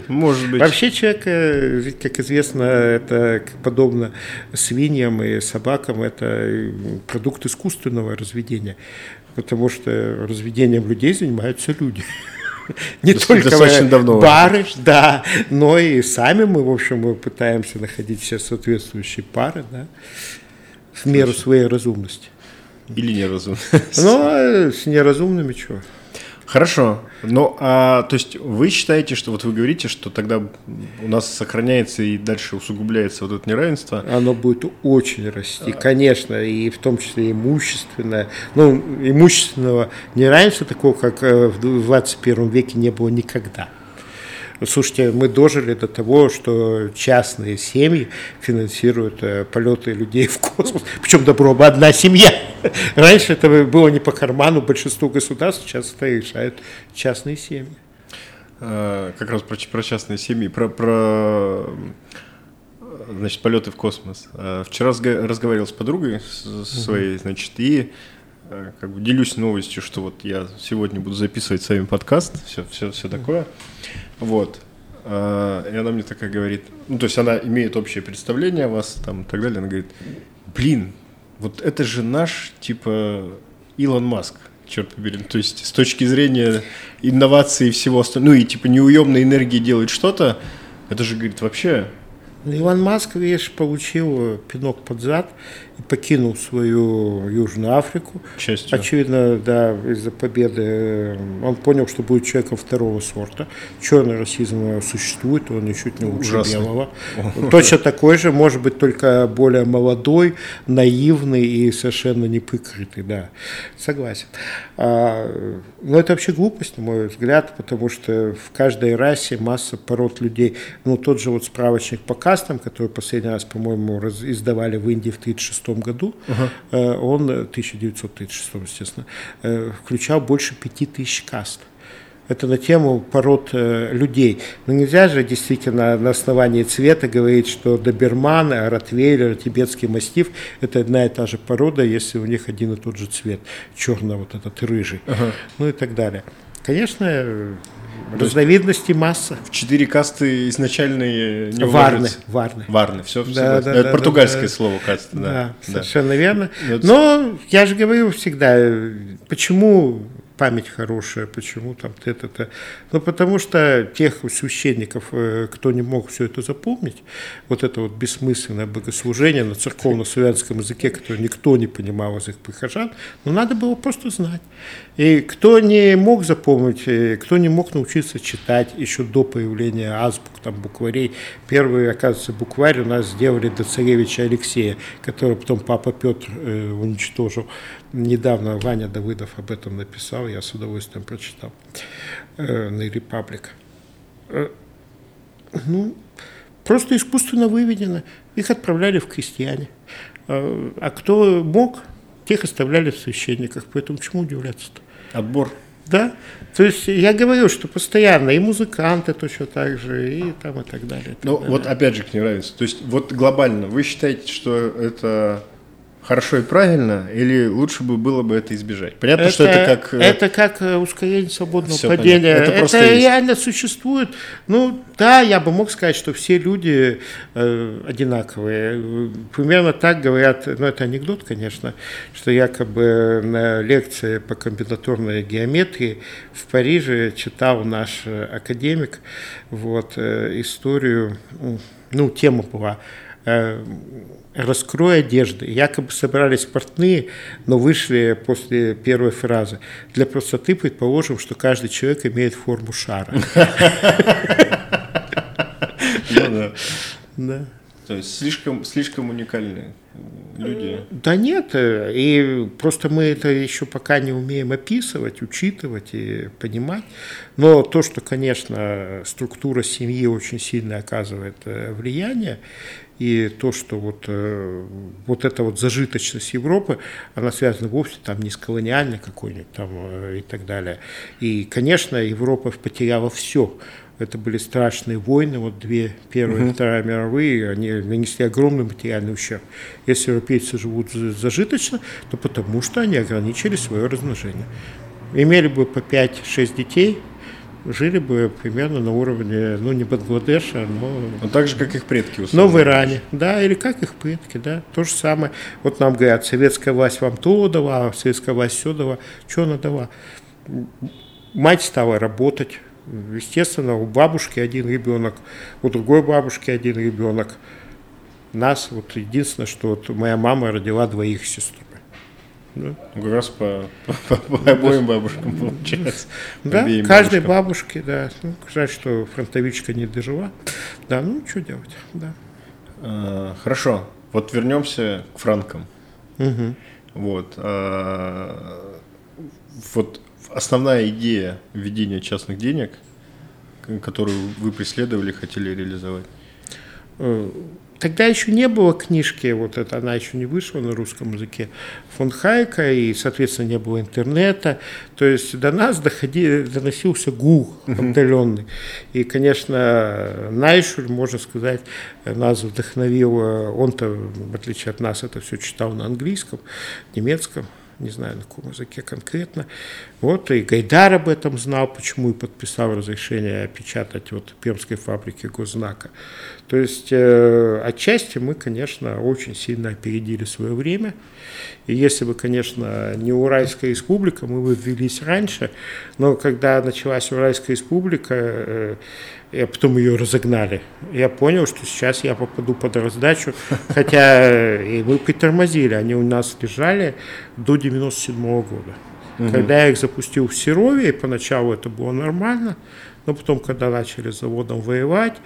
Может быть. Вообще человек, э, как известно, это подобно свиньям и собакам, это продукт искусственного разведения, потому что разведением людей занимаются люди. не только достаточно давно пары, да, но и сами мы, в общем, мы пытаемся находить все соответствующие пары, да, в меру своей разумности. Или неразумно. Ну, а с неразумными что? Хорошо. Ну, а то есть вы считаете, что вот вы говорите, что тогда у нас сохраняется и дальше усугубляется вот это неравенство? Оно будет очень расти, конечно, и в том числе имущественное. Ну, имущественного неравенства такого, как э, в 21 веке не было никогда. Слушайте, мы дожили до того, что частные семьи финансируют э, полеты людей в космос. Причем добро бы одна семья. Раньше это было не по карману большинству государств, сейчас это решают частные семьи. А, как раз про, про частные семьи, про, про значит, полеты в космос. Вчера разговаривал с подругой своей, значит, и э, как бы делюсь новостью, что вот я сегодня буду записывать с вами подкаст, все, все, все такое. Вот. А, и она мне такая говорит, ну, то есть она имеет общее представление о вас, там, и так далее. Она говорит, блин, вот это же наш, типа, Илон Маск, черт побери. То есть с точки зрения инноваций и всего остального, ну и типа неуемной энергии делать что-то, это же, говорит, вообще Иван Маск, видишь, получил пинок под зад покинул свою Южную Африку. Частью. Очевидно, да, из-за победы э, он понял, что будет человеком второго сорта. Черный расизм существует, он ничуть не лучше Ужасный. белого. Точно такой же, может быть, только более молодой, наивный и совершенно неприкрытый, да. Согласен. А, но это вообще глупость, на мой взгляд, потому что в каждой расе масса пород людей. Ну, тот же вот справочник по кастам, который последний раз, по-моему, издавали в Индии в 1936 году, uh-huh. он, 1936, естественно, э, включал больше 5000 каст. Это на тему пород э, людей. Но нельзя же действительно на основании цвета говорить, что доберман, ротвейлер, тибетский мастиф – это одна и та же порода, если у них один и тот же цвет, черный вот этот рыжий, ага. ну и так далее. Конечно, Разновидностей масса. В четыре касты изначальные не Варны. Варны. Варны, все. Да, да, Это да, португальское да, слово каста, да. Да, совершенно верно. Но я же говорю всегда, почему память хорошая, почему там это-то. Ну, потому что тех священников, э, кто не мог все это запомнить, вот это вот бессмысленное богослужение на церковно-славянском языке, которое никто не понимал из их прихожан, ну, надо было просто знать. И кто не мог запомнить, э, кто не мог научиться читать еще до появления азбук, там, букварей, первый, оказывается, букварь у нас сделали до царевича Алексея, который потом папа Петр э, уничтожил. Недавно Ваня Давыдов об этом написал, я с удовольствием прочитал э, на Репаблик. Э, ну, просто искусственно выведено. Их отправляли в крестьяне. Э, а кто мог, тех оставляли в священниках. Поэтому чему удивляться-то? Отбор. Да? То есть я говорю, что постоянно и музыканты точно так же, и там и так далее. И так ну, далее. вот опять же к неравенству. То есть вот глобально вы считаете, что это хорошо и правильно, или лучше бы было бы это избежать? Понятно, это, что это как... Э, это как э, ускорение свободного Все падения. Понятно. Это, это реально есть. существует. Ну, да, я бы мог сказать, что все люди э, одинаковые. Примерно так говорят, ну, это анекдот, конечно, что якобы на лекции по комбинаторной геометрии в Париже читал наш э, академик вот, э, историю, ну, тема была Э, раскрой одежды. Якобы собрались портные, но вышли после первой фразы. Для простоты предположим, что каждый человек имеет форму шара. Ну да. То есть слишком, слишком уникальные люди. Да нет, и просто мы это еще пока не умеем описывать, учитывать и понимать. Но то, что, конечно, структура семьи очень сильно оказывает э, влияние, и то, что вот, э, вот эта вот зажиточность Европы, она связана вовсе там не с колониальной какой-нибудь там и так далее. И, конечно, Европа потеряла все это были страшные войны, вот две, первая и вторая мировые, они нанесли огромный материальный ущерб. Если европейцы живут зажиточно, то потому что они ограничили свое размножение. Имели бы по 5-6 детей, жили бы примерно на уровне, ну, не Бангладеша, но... Ну, так же, как их предки, условно. Но в Иране, да, или как их предки, да, то же самое. Вот нам говорят, советская власть вам то дала, советская власть все дала. Что она дала? мать стала работать. Естественно, у бабушки один ребенок, у другой бабушки один ребенок. Нас, вот единственное, что вот моя мама родила двоих сестер. Да. Как раз по, по, по обоим бабушкам получается. Да, каждой бабушке, да. Ну, жаль, что фронтовичка не дожила. Да, ну что делать, да. А, хорошо, вот вернемся к франкам. Угу. Вот. А, вот основная идея введения частных денег, которую вы преследовали, хотели реализовать? Тогда еще не было книжки, вот это, она еще не вышла на русском языке, фон Хайка, и, соответственно, не было интернета. То есть до нас доходи, доносился гул отдаленный. И, конечно, Найшуль, можно сказать, нас вдохновил, он-то, в отличие от нас, это все читал на английском, немецком, не знаю на каком языке конкретно. Вот и Гайдар об этом знал, почему и подписал разрешение печатать вот Пермской фабрике Госзнака. То есть э, отчасти мы, конечно, очень сильно опередили свое время. И если бы, конечно, не Уральская республика, мы бы ввелись раньше, но когда началась Уральская республика, э, и потом ее разогнали. Я понял, что сейчас я попаду под раздачу, хотя э, и мы притормозили, они у нас лежали до 97 -го года. Угу. Когда я их запустил в Серове, поначалу это было нормально, но потом, когда начали с заводом воевать,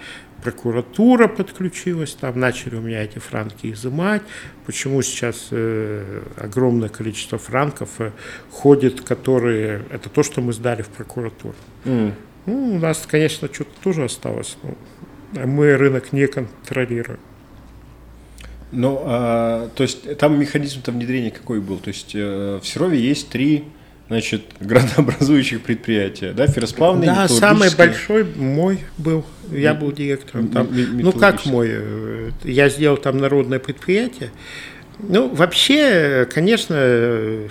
прокуратура подключилась, там начали у меня эти франки изымать. Почему сейчас э, огромное количество франков э, ходит, которые... Это то, что мы сдали в прокуратуру. Mm. Ну, у нас, конечно, что-то тоже осталось, но мы рынок не контролируем. Ну, а, то есть там механизм-то внедрения какой был? То есть э, в Серове есть три значит, градообразующих предприятия, да, ферросплавный, Да, самый большой мой был, я был директором там. Ну, как мой, я сделал там народное предприятие. Ну, вообще, конечно,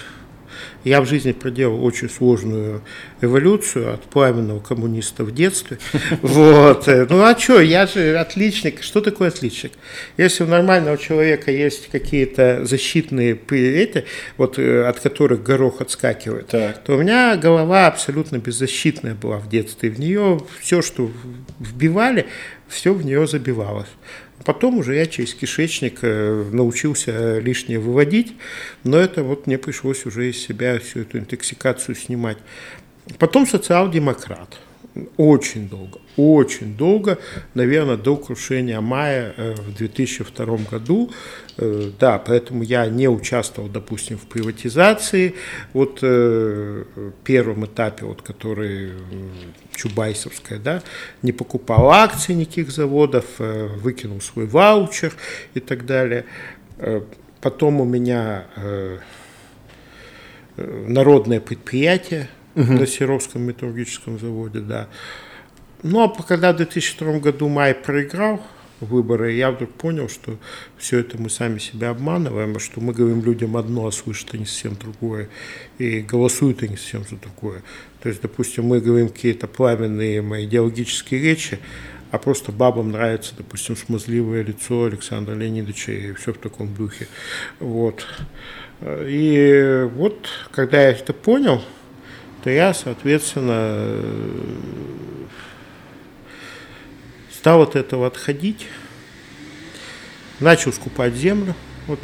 я в жизни проделал очень сложную эволюцию от пламенного коммуниста в детстве. Вот. Ну а что, я же отличник. Что такое отличник? Если у нормального человека есть какие-то защитные эти, вот, э, от которых горох отскакивает, так. то у меня голова абсолютно беззащитная была в детстве. В нее все, что вбивали, все в нее забивалось. Потом уже я через кишечник э, научился лишнее выводить, но это вот мне пришлось уже из себя всю эту интоксикацию снимать. Потом социал-демократ. Очень долго, очень долго, наверное, до крушения мая э, в 2002 году. Э, да, поэтому я не участвовал, допустим, в приватизации. Вот э, первом этапе, вот, который Чубайсовская, да, не покупал акции никаких заводов, выкинул свой ваучер и так далее. Потом у меня народное предприятие угу. на Серовском металлургическом заводе, да. Ну, а когда в 2002 году Май проиграл выборы, я вдруг понял, что все это мы сами себя обманываем, что мы говорим людям одно, а слышат они совсем другое, и голосуют они совсем за другое. То есть, допустим, мы говорим какие-то пламенные идеологические речи, а просто бабам нравится, допустим, смазливое лицо Александра Леонидовича и все в таком духе. Вот. И вот, когда я это понял, то я, соответственно, стал от этого отходить, начал скупать землю, вот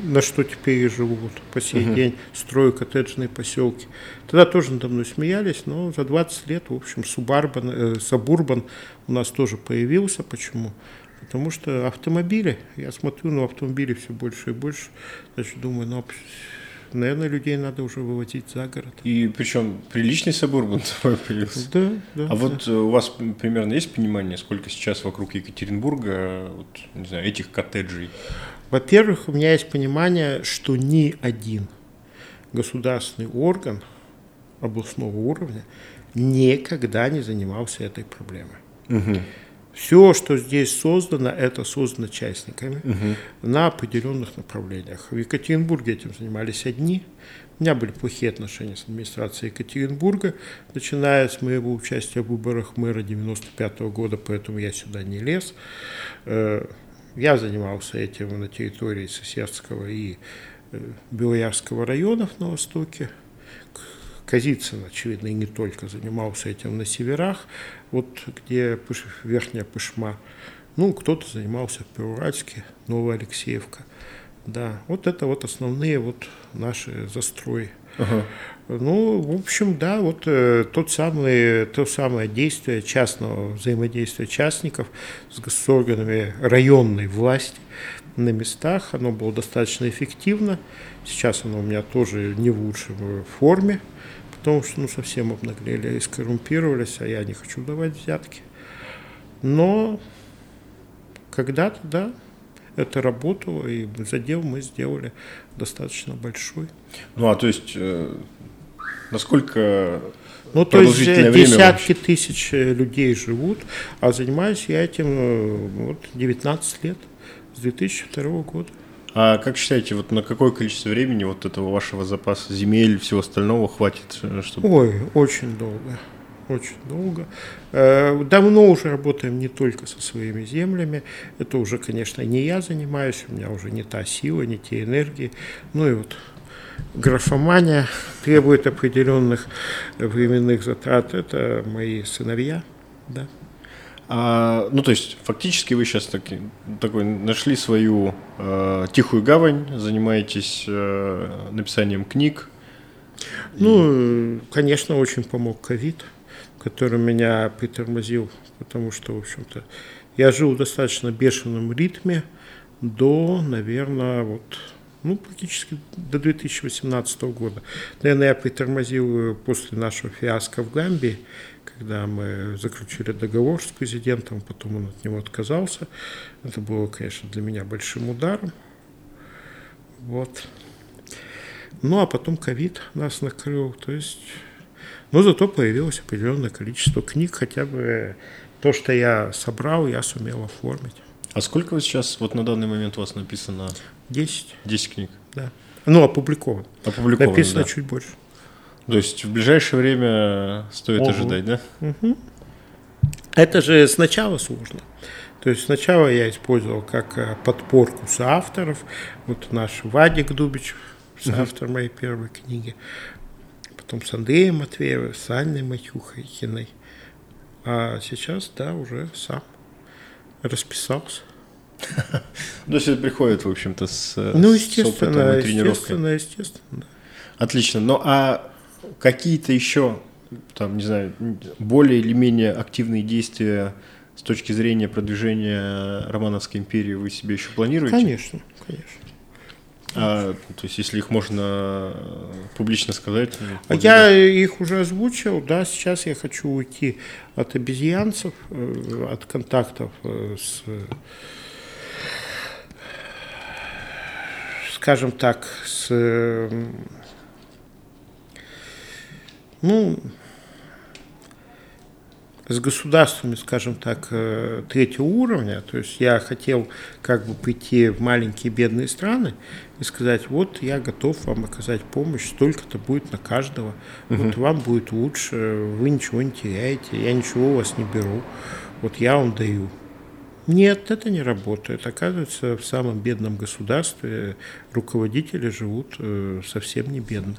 на что теперь я живу вот, по сей uh-huh. день, строю коттеджные поселки. Тогда тоже надо мной смеялись, но за 20 лет, в общем, субарбан, э, сабурбан у нас тоже появился. Почему? Потому что автомобили, я смотрю на автомобили все больше и больше, значит, думаю, ну, наверное, людей надо уже выводить за город. И причем приличный сабурбан появился. Да, да. А да. вот э, у вас примерно есть понимание, сколько сейчас вокруг Екатеринбурга, вот, не знаю, этих коттеджей? Во-первых, у меня есть понимание, что ни один государственный орган областного уровня никогда не занимался этой проблемой. Угу. Все, что здесь создано, это создано частниками угу. на определенных направлениях. В Екатеринбурге этим занимались одни. У меня были плохие отношения с администрацией Екатеринбурга, начиная с моего участия в выборах мэра 95 -го года, поэтому я сюда не лез. Э, я занимался этим на территории Сосердского и э, Белоярского районов на востоке. Казицын, очевидно, и не только занимался этим на северах, вот где Пыш, Верхняя Пышма. Ну, кто-то занимался в Перуральске, Новая Алексеевка. Да, вот это вот основные вот наши застрои. Ага. Ну, в общем, да, вот э, тот самый, то самое действие частного взаимодействия частников с госорганами районной власти на местах, оно было достаточно эффективно. Сейчас оно у меня тоже не в лучшей форме, потому что ну, совсем обнаглели и скоррумпировались, а я не хочу давать взятки. Но когда-то, да, это работало, и задел мы сделали достаточно большой. Ну, а то есть, э, насколько ну, то есть э, десятки тысяч э, людей живут, а занимаюсь я этим вот 19 лет, с 2002 года. А как считаете, вот на какое количество времени вот этого вашего запаса земель, всего остального хватит? Чтобы... Ой, очень долго очень долго. Э, давно уже работаем не только со своими землями. Это уже, конечно, не я занимаюсь, у меня уже не та сила, не те энергии. Ну и вот графомания требует определенных временных затрат. Это мои сыновья, да. А, ну, то есть, фактически вы сейчас таки, такой нашли свою э, тихую гавань, занимаетесь э, написанием книг. Ну, и... конечно, очень помог ковид который меня притормозил, потому что, в общем-то, я жил в достаточно бешеном ритме до, наверное, вот, ну, практически до 2018 года. Наверное, я притормозил после нашего фиаско в Гамбии, когда мы заключили договор с президентом, потом он от него отказался. Это было, конечно, для меня большим ударом. Вот. Ну, а потом ковид нас накрыл. То есть но зато появилось определенное количество книг, хотя бы то, что я собрал, я сумел оформить. А сколько вы сейчас, вот на данный момент у вас написано? Десять. Десять книг? Да. Ну, опубликован. Опубликован, Написано да. чуть больше. То есть в ближайшее время стоит Ого. ожидать, да? Угу. Это же сначала сложно. То есть сначала я использовал как э, подпорку соавторов. Вот наш Вадик Дубич, соавтор моей первой книги потом с Андреем Матвеевым, с Анной Матюхайкиной. А сейчас, да, уже сам расписался. Ну, есть это приходит, в общем-то, с Ну, естественно, естественно, естественно. Отлично. Ну, а какие-то еще, там, не знаю, более или менее активные действия с точки зрения продвижения Романовской империи вы себе еще планируете? Конечно, конечно. А, то есть, если их можно публично сказать? А я их уже озвучил, да, сейчас я хочу уйти от обезьянцев, э, от контактов э, с, скажем так, с, ну, с государствами, скажем так, э, третьего уровня. То есть я хотел как бы прийти в маленькие бедные страны и сказать, вот я готов вам оказать помощь, столько-то будет на каждого, угу. вот вам будет лучше, вы ничего не теряете, я ничего у вас не беру, вот я вам даю. Нет, это не работает. Оказывается, в самом бедном государстве руководители живут э, совсем не бедно.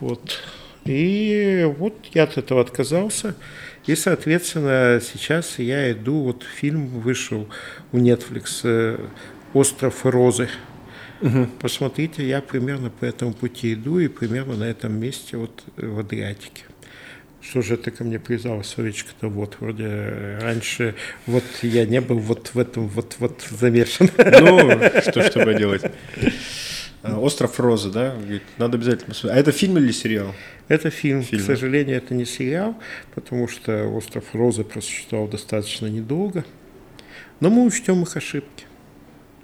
Вот. И вот я от этого отказался. И, соответственно, сейчас я иду, вот фильм вышел у Netflix э, «Остров Розы». Угу. Посмотрите, я примерно по этому пути иду и примерно на этом месте вот в Адриатике. Что же это ко мне привязалось, Соречка-то вот, вроде раньше вот я не был вот в этом вот вот замешан. Ну, что ж тебе делать? Э, Остров Розы, да? Надо обязательно посмотреть. А это фильм или сериал? Это фильм. фильм. К сожалению, это не сериал, потому что Остров Розы просуществовал достаточно недолго. Но мы учтем их ошибки.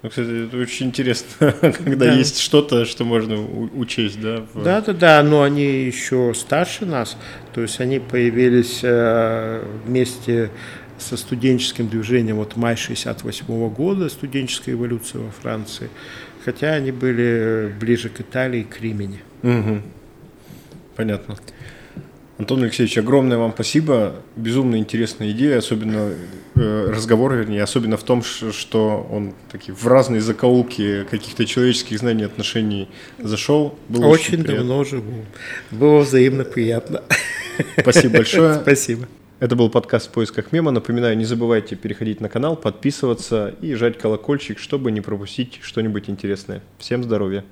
Ну, кстати, это очень интересно, когда да. есть что-то, что можно учесть, да? Да, да, да, но они еще старше нас, то есть они появились э, вместе со студенческим движением вот май 68 года, студенческая эволюция во Франции хотя они были ближе к Италии, к Римени. Угу. Понятно. Антон Алексеевич, огромное вам спасибо. Безумно интересная идея, особенно э, разговор, вернее, особенно в том, что он такие в разные закоулки каких-то человеческих знаний, отношений зашел. Было очень, очень давно живу. Было взаимно приятно. Спасибо большое. Спасибо. Это был подкаст в поисках мема. Напоминаю, не забывайте переходить на канал, подписываться и жать колокольчик, чтобы не пропустить что-нибудь интересное. Всем здоровья!